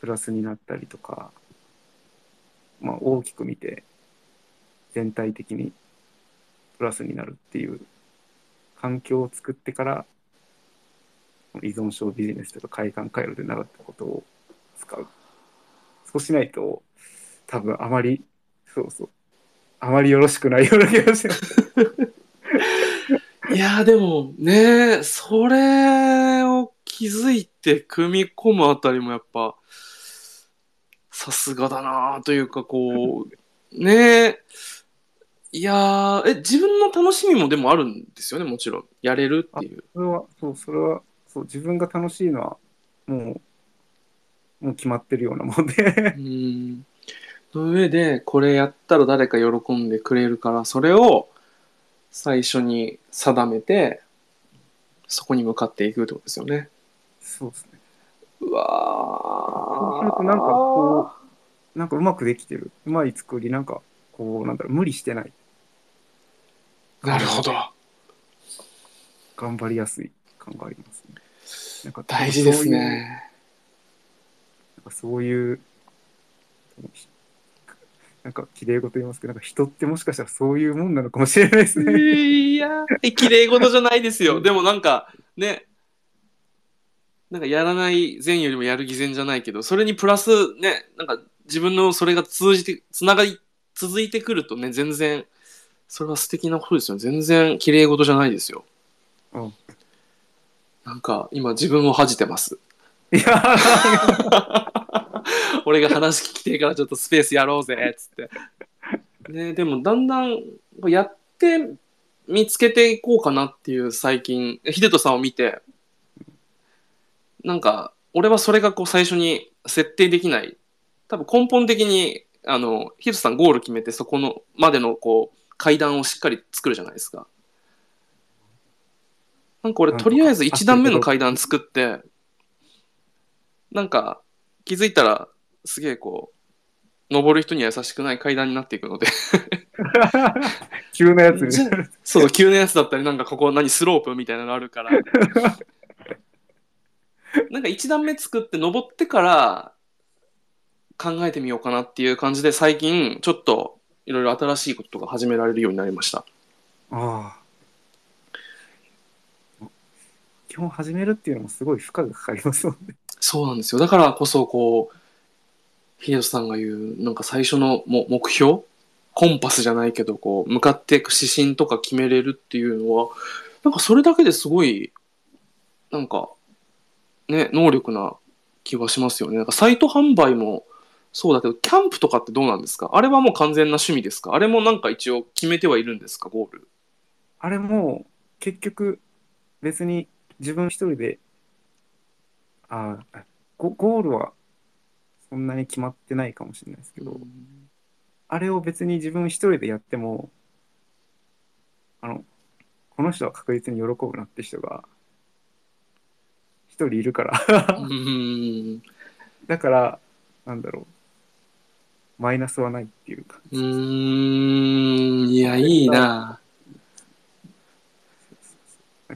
Speaker 2: プラスになったりとか、まあ、大きく見て全体的にプラスになるっていう環境を作ってから、依存症ビジネスとか快感回路で習ったことを使う。そうしないと、多分あまり、そうそう、あまりよろしくないような気がします。
Speaker 1: いやーでもね、それを気づいて組み込むあたりもやっぱ、さすがだなというかこう、ねいやーえ、自分の楽しみもでもあるんですよね、もちろん。やれるっていう。
Speaker 2: それは、そう、それは、そう、自分が楽しいのは、もう、もう決まってるようなもんで
Speaker 1: う。ん。の上で、これやったら誰か喜んでくれるから、それを最初に定めて、そこに向かっていくってことですよね。
Speaker 2: そうですね。
Speaker 1: うわ
Speaker 2: そうするとなんかこう、なんかうまくできてる。うまい作り、なんか、こう、なんだろう、無理してない。
Speaker 1: なるほど。
Speaker 2: 頑張りやすい感がありますね。なんか
Speaker 1: 大事ですね。
Speaker 2: なんかそういう、なんか綺麗事言いますけど、なんか人ってもしかしたらそういうもんなのかもしれないですね。
Speaker 1: いやー、綺麗事じゃないですよ。でもなんか、ね、なんかやらない善よりもやる偽善じゃないけど、それにプラスね、なんか自分のそれが通じて、つながり、続いてくるとね、全然、それは素敵なことですよ。全然綺麗事じゃないですよ。
Speaker 2: うん
Speaker 1: なんか今自分を恥じてます。
Speaker 2: いや、
Speaker 1: 俺が話聞きてえからちょっとスペースやろうぜっつって。ね、でもだんだんやって見つけていこうかなっていう最近、秀人さんを見て、なんか俺はそれがこう最初に設定できない。多分根本的に、あの、秀人さんゴール決めてそこのまでのこう階段をしっかり作るじゃないですか。なんか俺とりあえず1段目の階段作って、なんか気づいたらすげえこう登る人には優しくない階段になっていくので
Speaker 2: 急なやつに。
Speaker 1: そう急なやつだったりなんかここ何スロープみたいなのあるから なんか1段目作って登ってから考えてみようかなっていう感じで最近ちょっといろいろ新しいこととか始められるようになりました
Speaker 2: ああ。基本始めるっていうのもすごい負荷がかかりますもんね。
Speaker 1: そうなんですよだからこそこう秀人さんが言うなんか最初のも目標？コンパスじゃないけどこう向かっていく指針とか決めれるっていうのはなんかそれだけですごいなんかね能力な気はしますよね。なんかサイト販売もそうだけどキャンプとかってどうなんですか？あれはもう完全な趣味ですか？あれもなんか一応決めてはいるんですか？ゴール。
Speaker 2: あれも結局別に自分一人で、ああ、ゴゴールはそんなに決まってないかもしれないですけど、あれを別に自分一人でやっても、あの、この人は確実に喜ぶなって人が一人いるから、
Speaker 1: うーん。
Speaker 2: だから、なんだろう、マイナスはないっていうか、
Speaker 1: うーん。いやいいな。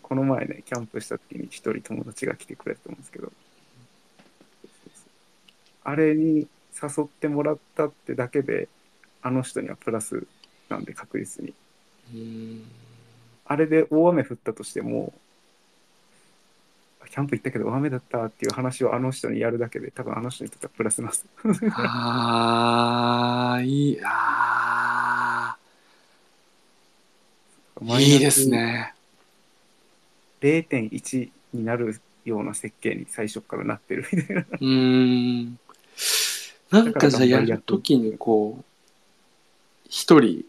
Speaker 2: この前ね、キャンプした時に一人友達が来てくれたと思うんですけど、あれに誘ってもらったってだけで、あの人にはプラスなんで確実に。あれで大雨降ったとしても、キャンプ行ったけど大雨だったっていう話をあの人にやるだけで、多分あの人にとってはプラスなんです。
Speaker 1: ああ、いい、ああ、いいです。ね。
Speaker 2: 0.1になるような設計に最初からなってるみたいな。
Speaker 1: うーん。なんかじゃあやるときにこう、一人、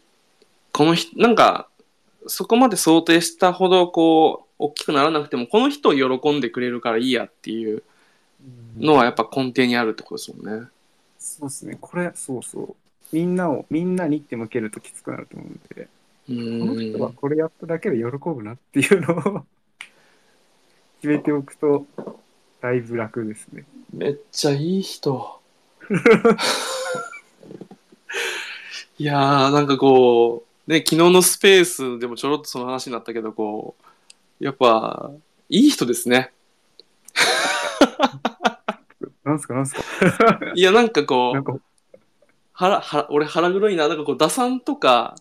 Speaker 1: この人、なんか、そこまで想定したほどこう、大きくならなくても、この人を喜んでくれるからいいやっていうのはやっぱ根底にあるってことですもんね。
Speaker 2: そうですね。これ、そうそう。みんなを、みんなにって向けるときつくなると思うんで、
Speaker 1: う
Speaker 2: この人は。これやっただけで喜ぶなっていうのを 決めておくと、だいぶ楽ですね。
Speaker 1: めっちゃいい人。いやー、なんかこう、ね、昨日のスペースでもちょろっとその話になったけど、こう、やっぱ、いい人ですね。
Speaker 2: なんすかなんすか？
Speaker 1: いや、なんかこう、腹、腹、俺腹黒いな、なんかこう、打算とか、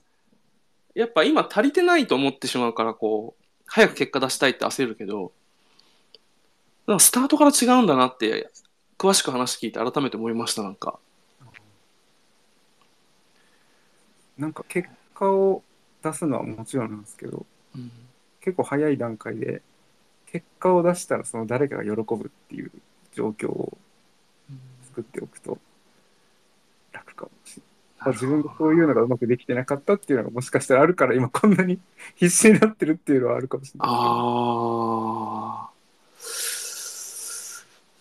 Speaker 1: やっぱ今足りてないと思ってしまうから、こう、早く結果出したいって焦るけど、なんかスタートから違うんだなって、詳しく話聞いて改めて思いました、なんか。
Speaker 2: なんか結果を出すのはもちろんなんですけど、
Speaker 1: うん
Speaker 2: 結構早い段階で、結果を出したらその誰かが喜ぶっていう状況を作っておくと楽かもしれない。自分がそういうのがうまくできてなかったっていうのがもしかしたらあるから今こんなに必死になってるっていうのはあるかもしれない。
Speaker 1: あー。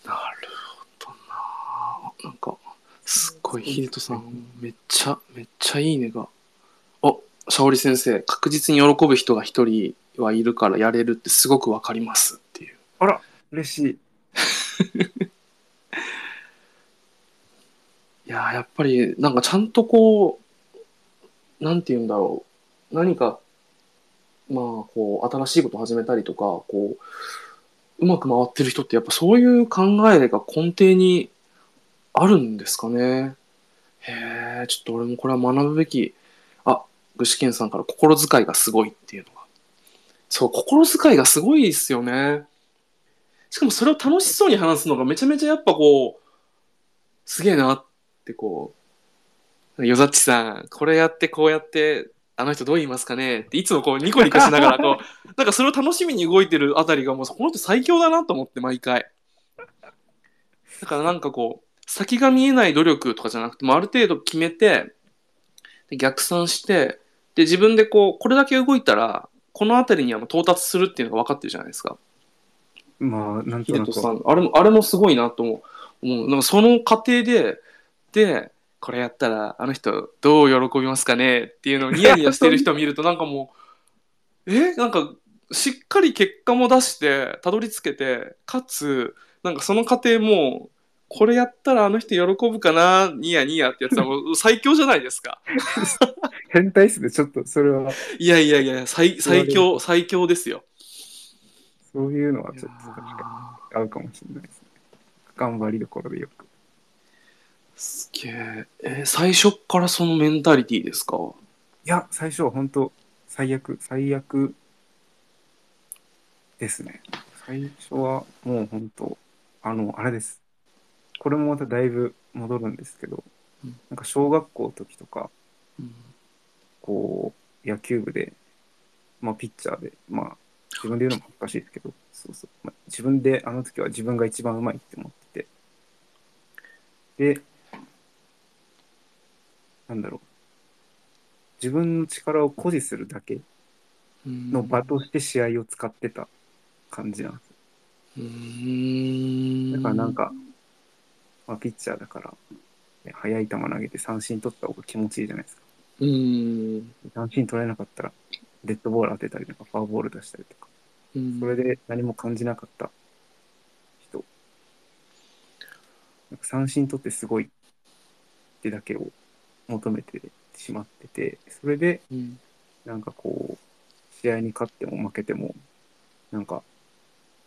Speaker 1: なるほどな。なんか、すっごい、ヒデトさん、めっちゃ、めっちゃいいねが。あ、シャオリ先生、確実に喜ぶ人が一人はいるからやれるってすごくわかりますっていう。
Speaker 2: あら、嬉しい。
Speaker 1: いやーやっぱり、なんかちゃんとこう、なんて言うんだろう。何か、まあ、こう、新しいこと始めたりとか、こう、うまく回ってる人ってやっぱそういう考えが根底にあるんですかね。へえ、ちょっと俺もこれは学ぶべき。あ、具志堅さんから心遣いがすごいっていうのが。そう、心遣いがすごいですよね。しかもそれを楽しそうに話すのがめちゃめちゃやっぱこう、すげえなってこう、よざっちさん、これやってこうやって、あの人どう言いますかね？っていつもこうニコニコしながらこう、なんかそれを楽しみに動いてるあたりがもうこの人最強だなと思って毎回。だからなんかこう、先が見えない努力とかじゃなくてもうある程度決めて、で逆算して、で自分でこう、これだけ動いたら、このあたりにはもう到達するっていうのが分かってるじゃないですか。
Speaker 2: まあ、なんとなく
Speaker 1: あれも、あれもすごいなと思う。思うなんかその過程で、で、これやったら、あの人どう喜びますかねっていうのをニヤニヤしてる人を見ると、なんかもう、え？なんか、しっかり結果も出して、たどり着けて、かつ、なんかその過程も、これやったらあの人喜ぶかな、ニヤニヤってやつはもう 最強じゃないですか。
Speaker 2: 変態っすね、ちょっとそれは、
Speaker 1: いやいやいや、最最強、最強ですよ。
Speaker 2: そういうのはちょっと確かに合うかもしれないですね。頑張りどころでよく。
Speaker 1: すげえ。えー最初っからそのメンタリティーですか？
Speaker 2: いや、最初は本当最悪、最悪ですね。最初はもう本当あの、あれです。これもまただいぶ戻るんですけど、
Speaker 1: うん
Speaker 2: なんか小学校の時とか、
Speaker 1: うん
Speaker 2: こう、野球部で、まあ、ピッチャーで、まあ、自分で言うのも恥ずかしいですけど、そうそう、まあ、自分で、あの時は自分が一番うまいって思ってて、で、なんだろう、自分の力を誇示するだけの場として試合を使ってた感じなんですだからなんか、まあ、ピッチャーだから、ね速い球投げて三振取った方が気持ちいいじゃないですか。
Speaker 1: うーん
Speaker 2: 三振取れなかったら、デッドボール当てたりとか、フォアボール出したりとか、
Speaker 1: うん
Speaker 2: それで何も感じなかった人。なんか三振取ってすごいってだけを求めてしまってて、それで
Speaker 1: うん
Speaker 2: なんかこう、試合に勝っても負けても、なんか、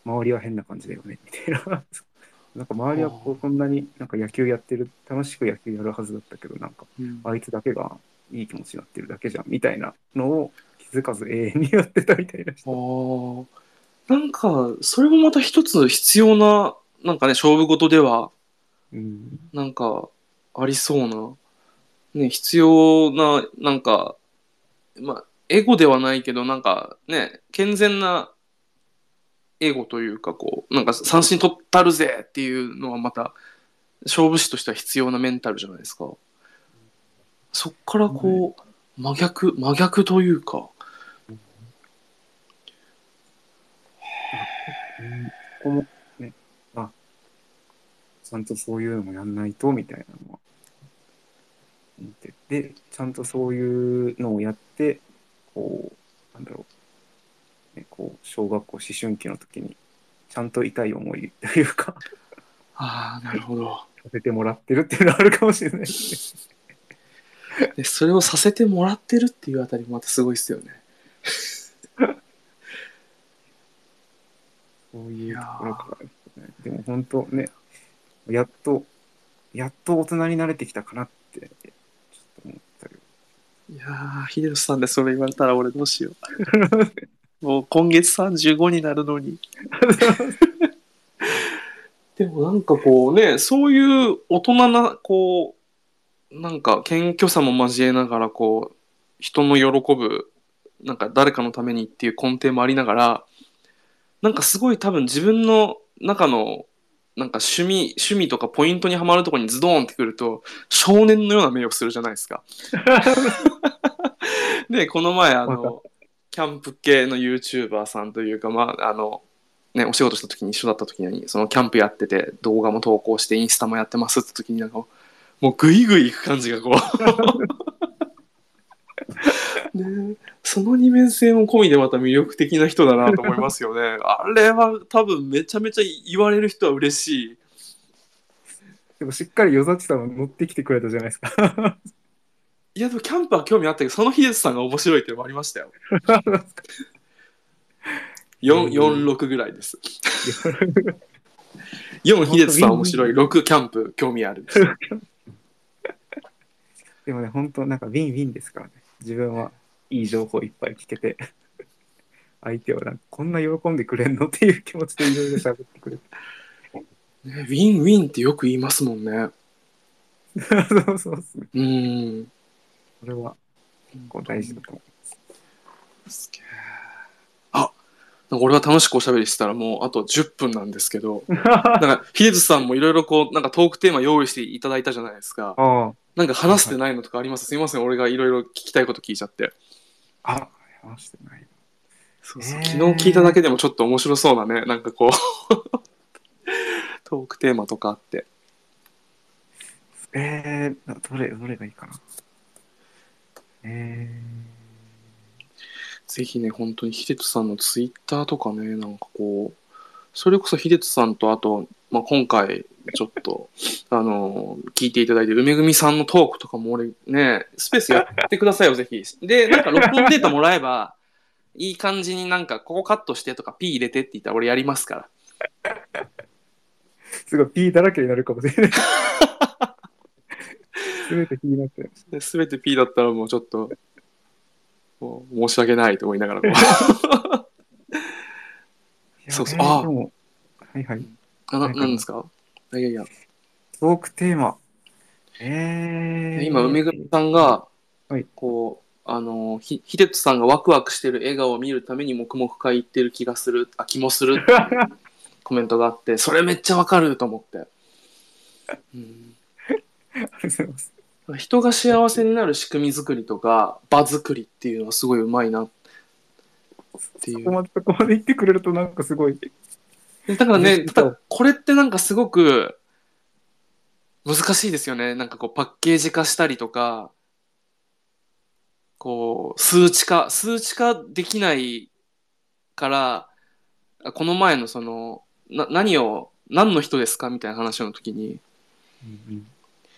Speaker 2: 周りは変な感じだよね、みたいな。なんか周りはこうそんなになんか野球やってる、楽しく野球やるはずだったけど、なんか
Speaker 1: うん
Speaker 2: あいつだけがいい気持ちになってるだけじゃん、みたいなのを気づかず永遠にやってたみたいな
Speaker 1: あ
Speaker 2: 人。
Speaker 1: ーなんかそれもまた一つ必要ななんかね勝負事では
Speaker 2: うん。
Speaker 1: なんかありそうなね必要ななんかまあエゴではないけどなんかね健全なエゴというかこうなんか三振取ったるぜっていうのはまた勝負師としては必要なメンタルじゃないですか。そっからこう真逆真逆というか。
Speaker 2: うん。ここもね、あ、ちゃんとそういうのもやんないと、みたいなのは。で、ちゃんとそういうのをやって、こう、なんだろう、ね、こう、小学校、思春期の時に、ちゃんと痛い思いというか、
Speaker 1: ああなるほど
Speaker 2: させてもらってるっていうのはあるかもしれないですね。
Speaker 1: でそれをさせてもらってるっていうあたりもまたすごいですよね。
Speaker 2: そういうところからね。でも本当ね、やっと、やっと大人に慣れてきたかなって、ちょっと思ったり
Speaker 1: いやー、秀吉さんでそれ言われたら俺どうしよう。もう今月35になるのに。でもなんかこうね、そういう大人な、こう、なんか謙虚さも交えながら、こう、人の喜ぶ、なんか誰かのためにっていう根底もありながら、なんかすごい多分自分の中の、なんか趣味、趣味とかポイントにはまるところにズドーンってくると、少年のような目をするじゃないですか。で、この前、あ
Speaker 2: わ
Speaker 1: の、キャンプ系の YouTuber さんというか、まあ、あの、ね、お仕事した時に一緒だった時に、そのキャンプやってて、動画も投稿して、インスタもやってますって時になんか、もうグイグイ行く感じがこう。ね、その二面性も込みでまた魅力的な人だなと思いますよね。あれは多分めちゃめちゃ言われる人は嬉しい。
Speaker 2: でもしっかり与崎さんは乗ってきてくれたじゃないですか。
Speaker 1: いやでもキャンプは興味あったけど、その秀津さんが面白いっていうのもありましたよ。4、4、6ぐらいです。4、秀津さん面白い。6、キャンプ興味ある。
Speaker 2: でもね、本当なんかウィンウィンですからね。自分はいい情報いっぱい聞けて、相手はなんかこんな喜んでくれんのっていう気持ちでいろいろ喋ってくれて。
Speaker 1: ねウィンウィンってよく言いますもんね。
Speaker 2: そうそうですね。
Speaker 1: うん。
Speaker 2: これは結構大事だと思
Speaker 1: すげえあなんか俺は楽しくおしゃべりしてたらもうあと10分なんですけど、なんか秀津さんもいろいろこう、なんかトークテーマ用意していただいたじゃないですか。なんか話してないのとかあります？すいません、俺がいろいろ聞きたいこと聞いちゃって。
Speaker 2: あ、あ、話してない。
Speaker 1: そうそう
Speaker 2: へー
Speaker 1: 昨日聞いただけでもちょっと面白そうなね、なんかこう、トークテーマとかあって。
Speaker 2: えー、などれ、どれがいいかな？え
Speaker 1: ぜひね、本当に秀津さんのツイッターとかね、なんかこう、それこそ秀津さんとあと、まあ、今回、ちょっと、あの聞いていただいてる梅組さんのトークとかも俺ね、スペースやってくださいよ、ぜひ。で、なんか録音データもらえば、いい感じになんか、ここカットしてとか、P 入れてって言ったら俺やりますから。
Speaker 2: ー、すごい P だらけになるかもしれない。すべて P になってる。
Speaker 1: で全て P だったらもうちょっと、もう申し訳ないと思いながら そうそうあ
Speaker 2: えーでもはいはい。
Speaker 1: あななんですか？いやいや。
Speaker 2: トークテーマ。えー、
Speaker 1: 今、梅組さんが、
Speaker 2: はい
Speaker 1: こう、あの、ひ、秀人さんがワクワクしてる笑顔を見るために黙々会行ってる気がする、あ、気もするっていうコメントがあって、それめっちゃわかると思って。うん
Speaker 2: ありがとうございます。
Speaker 1: 人が幸せになる仕組み作りとか、場作りっていうのはすごいうまいな。っていう。
Speaker 2: そこまで、そこまで言ってくれるとなんかすごい。
Speaker 1: だからね、
Speaker 2: うん
Speaker 1: ただこれってなんかすごく難しいですよね。なんかこうパッケージ化したりとか、こう数値化、数値化できないから、あこの前のその、な何を、何の人ですか？みたいな話の時に、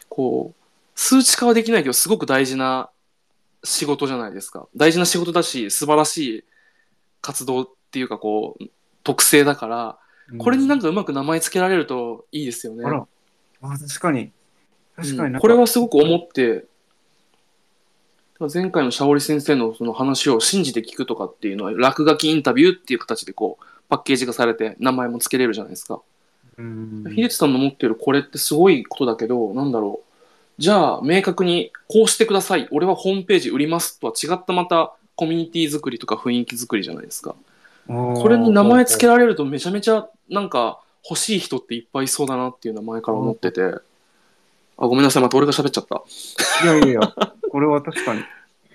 Speaker 1: こう、数値化はできないけど、すごく大事な仕事じゃないですか。大事な仕事だし、素晴らしい活動っていうか、こう、特性だから、これになん
Speaker 2: か、
Speaker 1: かうまく名前つけられるといいですよね。
Speaker 2: あら、あ確かに。確かに
Speaker 1: うんこれはすごく思って、前回のシャオリ先生のその話を信じて聞くとかっていうのは、落書きインタビューっていう形でこう、パッケージ化されて名前もつけれるじゃないですか。
Speaker 2: うん、
Speaker 1: 秀津さんの持ってるこれってすごいことだけど、なんだろう。じゃあ、明確に、こうしてください。俺はホームページ売りますとは違ったまた、コミュニティ作りとか雰囲気作りじゃないですか。こ
Speaker 2: こ
Speaker 1: れに名前つけられるとめちゃめちゃ、なんか、欲しい人っていっぱいいそうだなっていうのは前から思ってて。あ、ごめんなさい。また俺が喋っちゃった。
Speaker 2: いやいやいや、これは確かに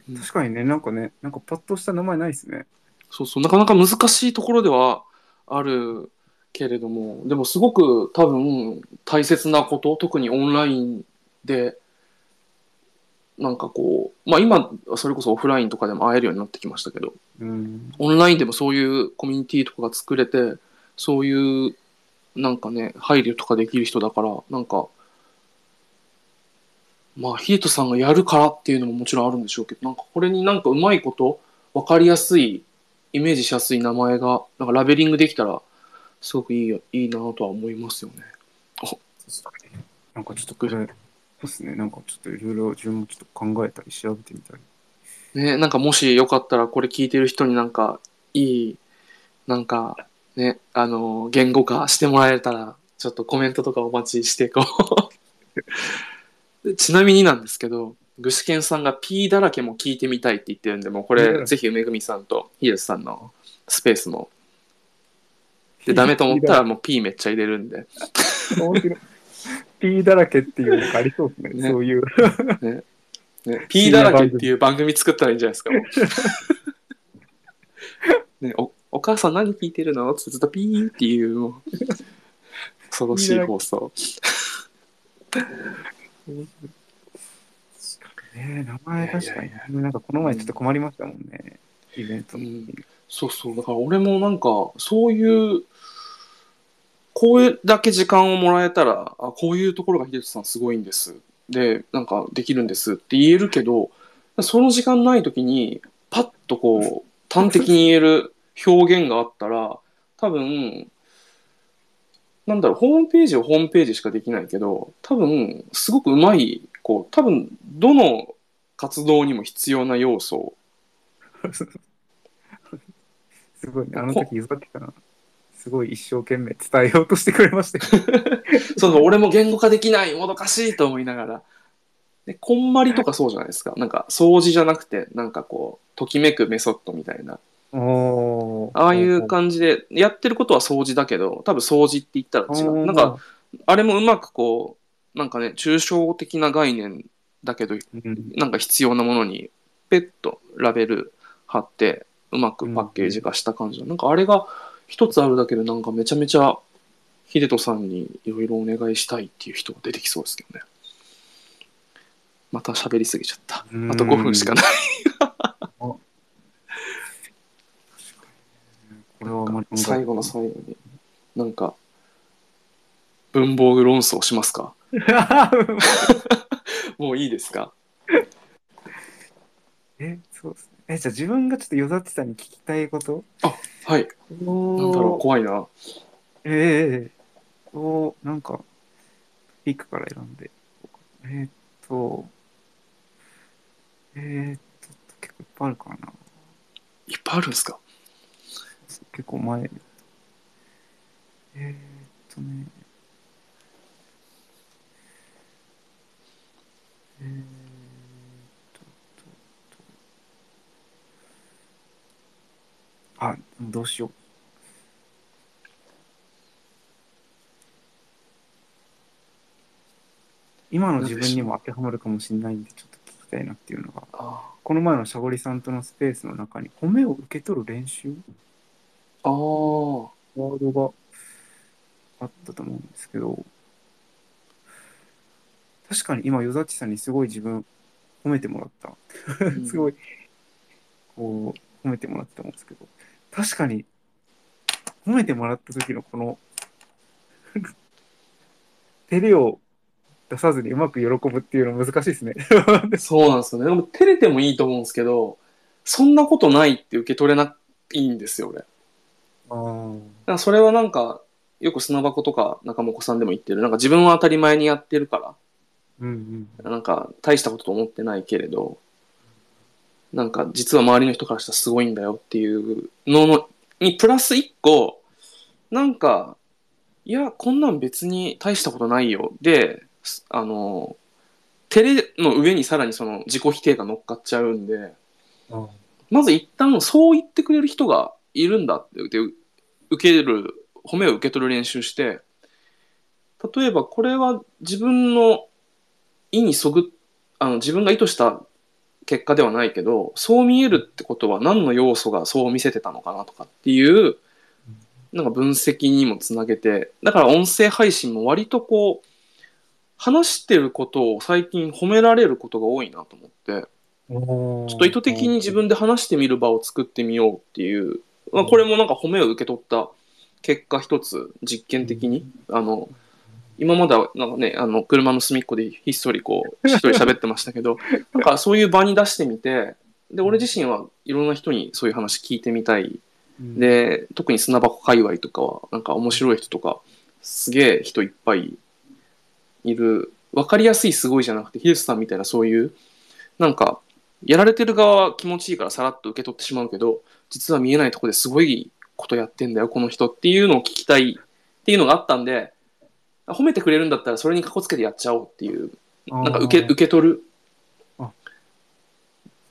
Speaker 1: うん。
Speaker 2: 確かにね、なんかね、なんかパッとした名前ないですね。
Speaker 1: そうそう、なかなか難しいところではあるけれども、でもすごく多分大切なこと、特にオンラインで、なんかこう、まあ今、それこそオフラインとかでも会えるようになってきましたけど、
Speaker 2: うん。
Speaker 1: オンラインでもそういうコミュニティとかが作れて、そういうなんかね、配慮とかできる人だから、なんか、まあ、ヒデトさんがやるからっていうのももちろんあるんでしょうけど、なんかこれになんかうまいこと、わかりやすい、イメージしやすい名前が、なんかラベリングできたら、すごくいいよ、いいなとは思いますよね。
Speaker 2: なんかちょっとこれ、そうですね、なんかちょっといろいろ自分もちょっと考えたり調べてみたり
Speaker 1: ね、なんかもしよかったらこれ聞いてる人になんかいい、なんかね、あの、言語化してもらえたら、ちょっとコメントとかお待ちしてこうで。ちなみになんですけど、具志堅さんが P だらけも聞いてみたいって言ってるんで、もうこれ
Speaker 2: け
Speaker 1: ぜひ梅組さんとヒデスさんのスペースも。で、ダメと思ったらもう P めっちゃ入れるんで。
Speaker 2: P だらけっていうのがありそうですね。
Speaker 1: ね
Speaker 2: そういう。
Speaker 1: ねね、P だらけっていう番組作ったらいいんじゃないですか。ね、おお母さん何聞いてるの？ってずっとピーっていう、恐ろしい放送。
Speaker 2: ね名前確かに。なんかこの前ちょっと困りましたもんね。イベントに。
Speaker 1: そうそう、だから俺もなんか、そういう、これだけ時間をもらえたら、あこういうところが秀人さんすごいんです。で、なんかできるんですって言えるけど、その時間ない時に、パッとこう、端的に言える表現があったら、多分、なんだろう、ホームページはホームページしかできないけど、多分、すごくうまい、こう、多分、どの活動にも必要な要素
Speaker 2: すごいね。あの時譲ってたな。すごい一生懸命伝えようとしてくれましたよ。
Speaker 1: その俺も言語化できないもどかしいと思いながら。でこんまりとかそうじゃないですか。なんか掃除じゃなくてなんかこうときめくメソッドみたいな。ああいう感じでやってることは掃除だけど多分掃除って言ったら違う。なんか、あれもうまくこうなんかね抽象的な概念だけど
Speaker 2: うん、
Speaker 1: なんか必要なものにペッとラベル貼ってうまくパッケージ化した感じの、なんかあれが一つあるだけでなんかめちゃめちゃ秀人さんにいろいろお願いしたいっていう人が出てきそうですけどね。また喋りすぎちゃった。
Speaker 2: うん。
Speaker 1: あと5分しかない。
Speaker 2: これはあまり
Speaker 1: 最後の最後になんか文房具論争しますか？もういいですか？
Speaker 2: え、そうですね。え、じゃあ自分がちょっと与田さんに聞きたいこと？
Speaker 1: はい
Speaker 2: お
Speaker 1: なんだろう怖いな
Speaker 2: ええおなんか、ピックから選んで。えーっと、えーっと、結構いっぱいあるからな。
Speaker 1: いっぱいあるんですか？
Speaker 2: 結構前。えーっとね。えーっと、ととあ、どうしよう。今の自分にも当てはまるかもしれないんで、ちょっと聞きたいなっていうのが、
Speaker 1: あ
Speaker 2: この前のシャゴリさんとのスペースの中に、褒めを受け取る練習？
Speaker 1: あー。
Speaker 2: ワードがあったと思うんですけど、確かに今、ヨザッチさんにすごい自分褒めてもらった。
Speaker 1: うん。
Speaker 2: すごい、こう、褒めてもらったと思うんですけど、確かに、褒めてもらった時のこの、照れを出さずにうまく喜ぶっていうの難しいですね。
Speaker 1: そうなんですよね。でも、照れてもいいと思うんですけど、そんなことないって受け取れないんですよ、俺。
Speaker 2: あ
Speaker 1: らそれはなんか、よく砂箱とか中本さんでも言ってる、なんか自分は当たり前にやってるか
Speaker 2: うん
Speaker 1: ら、なんか大したことと思ってないけれど、なんか実は周りの人からしたらすごいんだよっていうののに、プラス一個、なんか、いや、こんなん別に大したことないよ。で、すあの、照れの上にさらにその自己否定が乗っかっちゃうんで、
Speaker 2: うん。
Speaker 1: まず一旦そう言ってくれる人がいるんだって受ける褒めを受け取る練習して例えばこれは自分の意にそぐあの自分が意図した結果ではないけどそう見えるってことは何の要素がそう見せてたのかなとかっていうなんか分析にもつなげてだから音声配信も割とこう話してることを最近褒められることが多いなと思って。
Speaker 2: ちょ
Speaker 1: っと意図的に自分で話してみる場を作ってみようっていう、まあ、これもなんか褒めを受け取った結果一つ実験的に、あの、今まではなんかね、あの、車の隅っこでひっそりこう、一人喋ってましたけど、なんかそういう場に出してみて、で、俺自身はいろんな人にそういう話聞いてみたい。で、特に砂箱界隈とかは、なんか面白い人とか、すげえ人いっぱいいる、わかりやすいすごいじゃなくて、ヒデスさんみたいなそういう、なんか、やられてる側は気持ちいいからさらっと受け取ってしまうけど、実は見えないとこですごいことやってんだよ、この人っていうのを聞きたいっていうのがあったんで、褒めてくれるんだったらそれにかこつけてやっちゃおうっていう、なんか受け、受け取る。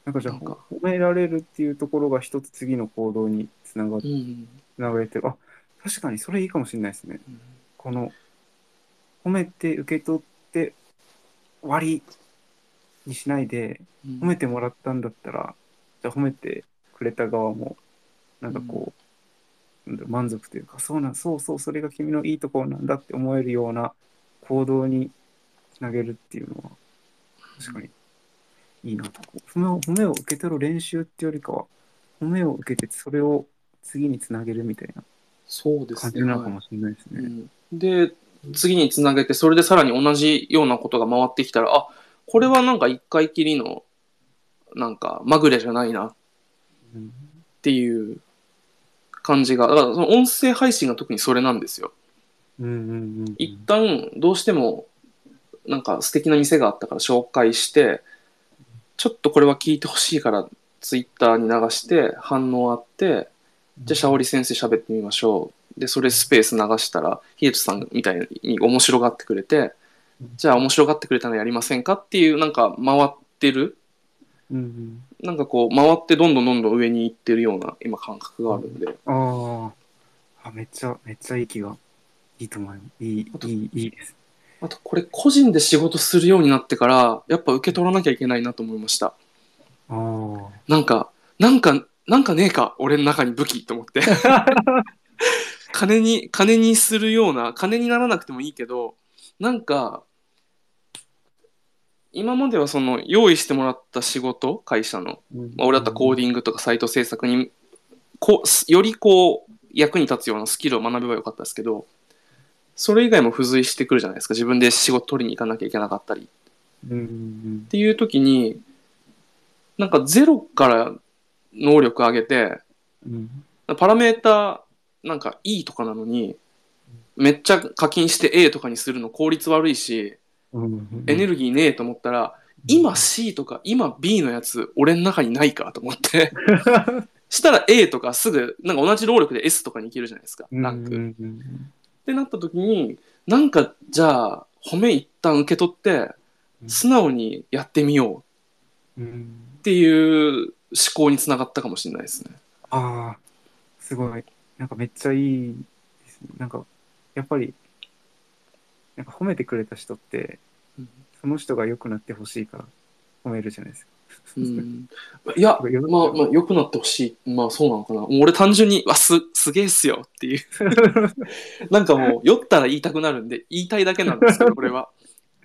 Speaker 2: なんかじゃあ褒められるっていうところが一つ次の行動につながっ
Speaker 1: うん。
Speaker 2: つながれてる。あ、確かにそれいいかもしれないですね。この、褒めて受け取って終わりにしないで、褒めてもらったんだったら、じゃあ褒めてくれた側も、なんかこう満足というか、そうなん、そうそう、それが君のいいところなんだって思えるような行動につなげるっていうのは、確かにいいなと。褒めを褒めを受け取る練習っていうよりかは、褒めを受けて、それを次につなげるみたいな
Speaker 1: そうですね。
Speaker 2: 感じなのかもしれないですね。
Speaker 1: うんで、次につなげて、それでさらに同じようなことが回ってきたら、あ、これはなんか一回きりの、なんか、まぐれじゃないなっ
Speaker 2: うん
Speaker 1: ていう感じが、だからその音声配信が特にそれなんですよ。
Speaker 2: うんうんうん
Speaker 1: 一旦、どうしても、なんか素敵な店があったから紹介して、ちょっとこれは聞いてほしいから、ツイッターに流して、反応あって、じゃあ、シャオリ先生喋ってみましょう。で、それスペース流したら、ヒデトさんみたいに面白がってくれて、じゃあ面白がってくれたのやりませんかっていう、なんか回ってる、
Speaker 2: うんうん
Speaker 1: なんかこう、回ってどんどんどんどん上に行ってるような、今感覚があるんで、
Speaker 2: あーあ、めっちゃ、めっちゃいい気がいいと思います。いいいい、いいです。
Speaker 1: あとこれ個人で仕事するようになってから、やっぱ受け取らなきゃいけないなと思いました。
Speaker 2: ああ。
Speaker 1: なんか、なんか、なんかねえか、俺の中に武器と思って。金に、金にするような、金にならなくてもいいけど、なんか、今まではその用意してもらった仕事、会社の、まあ、俺だったらコーディングとかサイト制作に、こう、よりこう、役に立つようなスキルを学べばよかったですけど、それ以外も付随してくるじゃないですか。自分で仕事取りに行かなきゃいけなかったり。っていう時に、なんかゼロから能力上げて、
Speaker 2: うん
Speaker 1: パラメーターなんか E とかなのに、めっちゃ課金して A とかにするの効率悪いし、
Speaker 2: うん
Speaker 1: エネルギーねえと思ったら、今 C とか今 B のやつ俺の中にないかと思って、したら A とかすぐ、なんか同じ労力で S とかに行けるじゃないですか、ランク。ってなった時に、なんかじゃあ褒め一旦受け取って、素直にやってみよう
Speaker 2: うん
Speaker 1: っていう思考につながったかもしれないですね。
Speaker 2: ああ、すごい。なんかめっちゃいいですね。なんか、やっぱり、なんか褒めてくれた人って、
Speaker 1: うん
Speaker 2: その人が良くなってほしいから褒めるじゃないですか。
Speaker 1: うん、いや、まあ、まあ、良くなってほしい。まあ、そうなのかな。俺単純に、わ、す、すげえっすよっていう。なんかもう、酔ったら言いたくなるんで、言いたいだけなんですけど、これは。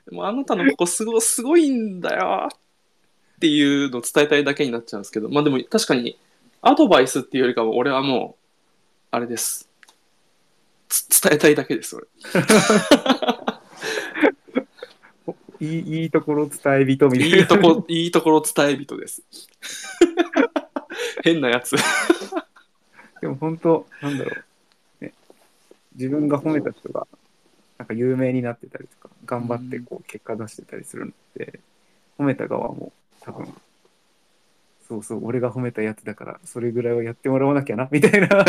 Speaker 1: でもあなたのここすご、すごいんだよっていうのを伝えたいだけになっちゃうんですけど、まあでも確かに、アドバイスっていうよりかは、俺はもう、あれです。つ伝えたいだけです、俺。
Speaker 2: いい いいところ伝え人みたいな。
Speaker 1: いいとこ、いいところ伝え人です。変なやつ。
Speaker 2: でも本当、なんだろう、ね。自分が褒めた人が、なんか有名になってたりとか、頑張ってこう結果出してたりするのって、褒めた側も多分、そうそう、俺が褒めたやつだから、それぐらいはやってもらわなきゃな、みたいな。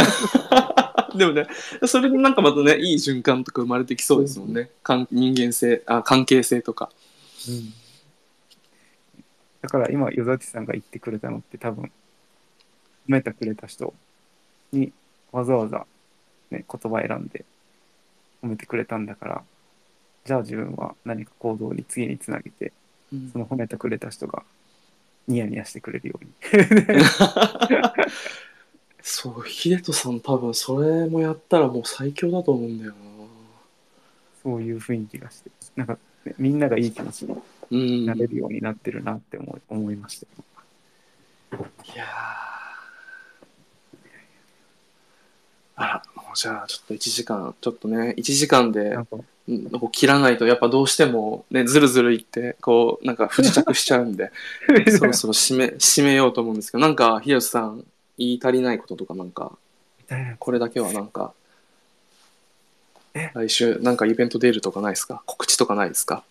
Speaker 1: でもね、それでなんかまたね、いい循環とか生まれてきそうですもんね。関人間性あ、関係性とか。
Speaker 2: うんだから今、与崎さんが言ってくれたのって多分、褒めてくれた人にわざわざ、ね、言葉選んで褒めてくれたんだから、じゃあ自分は何か行動に次につなげて、
Speaker 1: うん
Speaker 2: その褒めてくれた人がニヤニヤしてくれるように。
Speaker 1: そう、秀人さん多分それもやったらもう最強だと思うんだよ
Speaker 2: そういう雰囲気がして、なんか、ね、みんながいい気持ちに
Speaker 1: な。うん。
Speaker 2: なれるようになってるなって思い思いました。
Speaker 1: いやーあら、もうじゃあちょっと1時間、ちょっとね、1時間で
Speaker 2: なんか、
Speaker 1: うんこう切らないとやっぱどうしてもね、ずるずるいって、こう、なんか不時着しちゃうんで、そろそろ締め、締めようと思うんですけど、なんか、ひろしさん、言い足りないこととかなんか、これだけはなんか
Speaker 2: え、
Speaker 1: 来週なんかイベント出るとかないですか？告知とかないですか？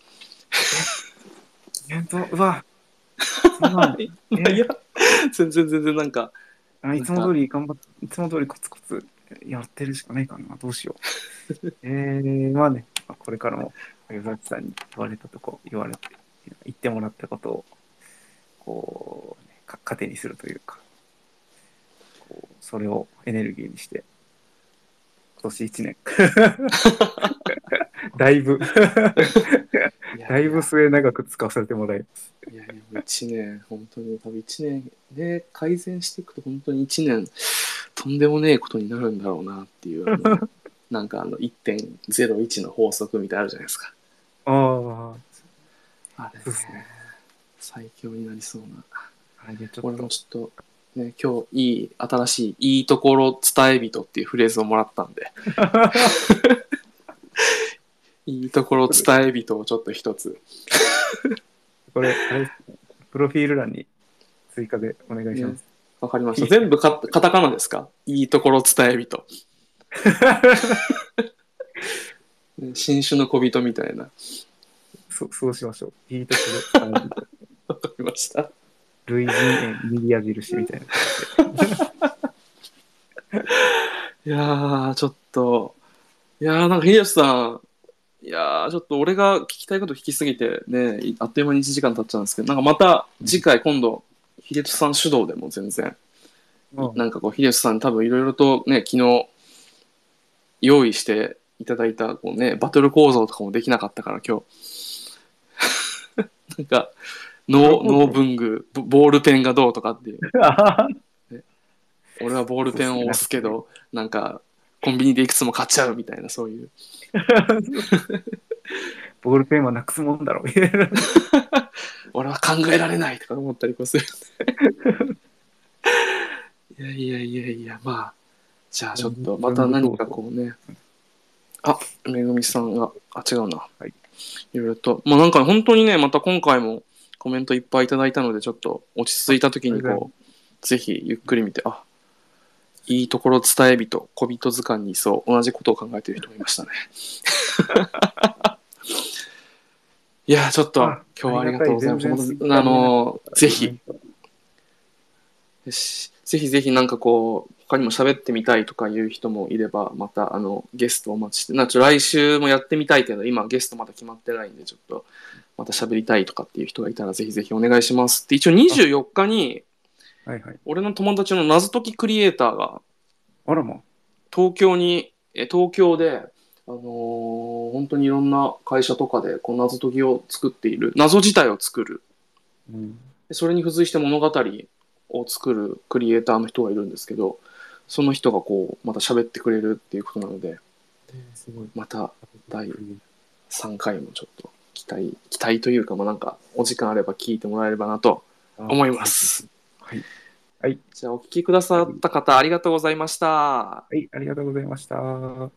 Speaker 2: イベント、うわ、
Speaker 1: いや、全然全然なんか、
Speaker 2: あいつも通り頑張って、いつも通りコツコツやってるしかないかな。どうしよう。えー、まあね、まあこれからも、与崎さんに言われたとこ、言われて、言ってもらったことを、こう、ね、か糧にするというか、こうそれをエネルギーにして、今年1年。だいぶ、だいぶ末長く使わせてもらいます。
Speaker 1: いやいや、1年、本当に、多分1年で改善していくと、本当に1年、とんでもねえことになるんだろうなっていう、なんかあの1.01の法則みたいあるじゃないですか。
Speaker 2: ああ、
Speaker 1: あれ
Speaker 2: ね
Speaker 1: ね、最強になりそうな。
Speaker 2: あれでちょ
Speaker 1: 俺
Speaker 2: っと、
Speaker 1: もちょっと、ね、今日いい、新しい、いいところ伝え人っていうフレーズをもらったんで、いいところ伝え人をちょっと一つ。
Speaker 2: これ、あれプロフィール欄に追加でお願いします。
Speaker 1: わかりました。全部カカタカナですか？いいところ伝え人。ね新種の小人みたいな。
Speaker 2: そそうしましょう。いいところ、あ の
Speaker 1: わかりました。
Speaker 2: 類人猿右矢印みたいな。
Speaker 1: いやー、ちょっと、いやー、なんか、秀吉さん、いやー、ちょっと俺が聞きたいこと聞きすぎて、ね、いあっという間に1時間経っちゃうんですけど、なんかまた次回今度、秀吉さん主導でも全然、
Speaker 2: うん
Speaker 1: なんかこう、秀吉さんに多分いろいろとね、昨日、用意していただいた、こうね、バトル構造とかもできなかったから、今日。なんか、ノー、ノー文具、ボボールペンがどうとかっていう。俺はボールペンを押すけど、なんか、コンビニでいくつも買っちゃうみたいな、そういう。
Speaker 2: ボールペンはなくすもんだろう。みたいな
Speaker 1: 俺は考えられないとか思ったりこうする。いやいやいやいや、まあ、じゃあちょっと、また何かこうね。あ、めぐみさんが、あ、違うな。
Speaker 2: はい。
Speaker 1: いろいろと。まあなんか本当にね、また今回もコメントいっぱいいただいたので、ちょっと落ち着いた時にこう、ぜひゆっくり見て、あ、いいところ伝え人、小人図鑑にいそう、同じことを考えている人もいましたね。いや、ちょっと、
Speaker 2: あ
Speaker 1: 今日はありがとうございます。
Speaker 2: あ
Speaker 1: の、ぜひ、。ぜひぜひなんかこう、他にも喋ってみたいとかいう人もいれば、またあの、ゲストをお待ちして、なちょ来週もやってみたいけど、今ゲストまだ決まってないんで、ちょっと、また喋りたいとかっていう人がいたら、ぜひぜひお願いします。で、一応24日に、
Speaker 2: はいはい。
Speaker 1: 俺の友達の謎解きクリエイターが、
Speaker 2: あらま。
Speaker 1: 東京に、え東京で、あのー本当にいろんな会社とかでこう謎解きを作っている、謎自体を作る。
Speaker 2: うん。
Speaker 1: でそれに付随して物語を作るクリエイターの人がいるんですけど、その人がこう、また喋ってくれるっていうことなので、
Speaker 2: すごい。
Speaker 1: また第3回もちょっと期待、期待というか、まあなんか、お時間あれば聞いてもらえればなと思います。
Speaker 2: はい。はい。
Speaker 1: じゃあ、お聞きくださった方、ありがとうございました。
Speaker 2: はい、ありがとうございました。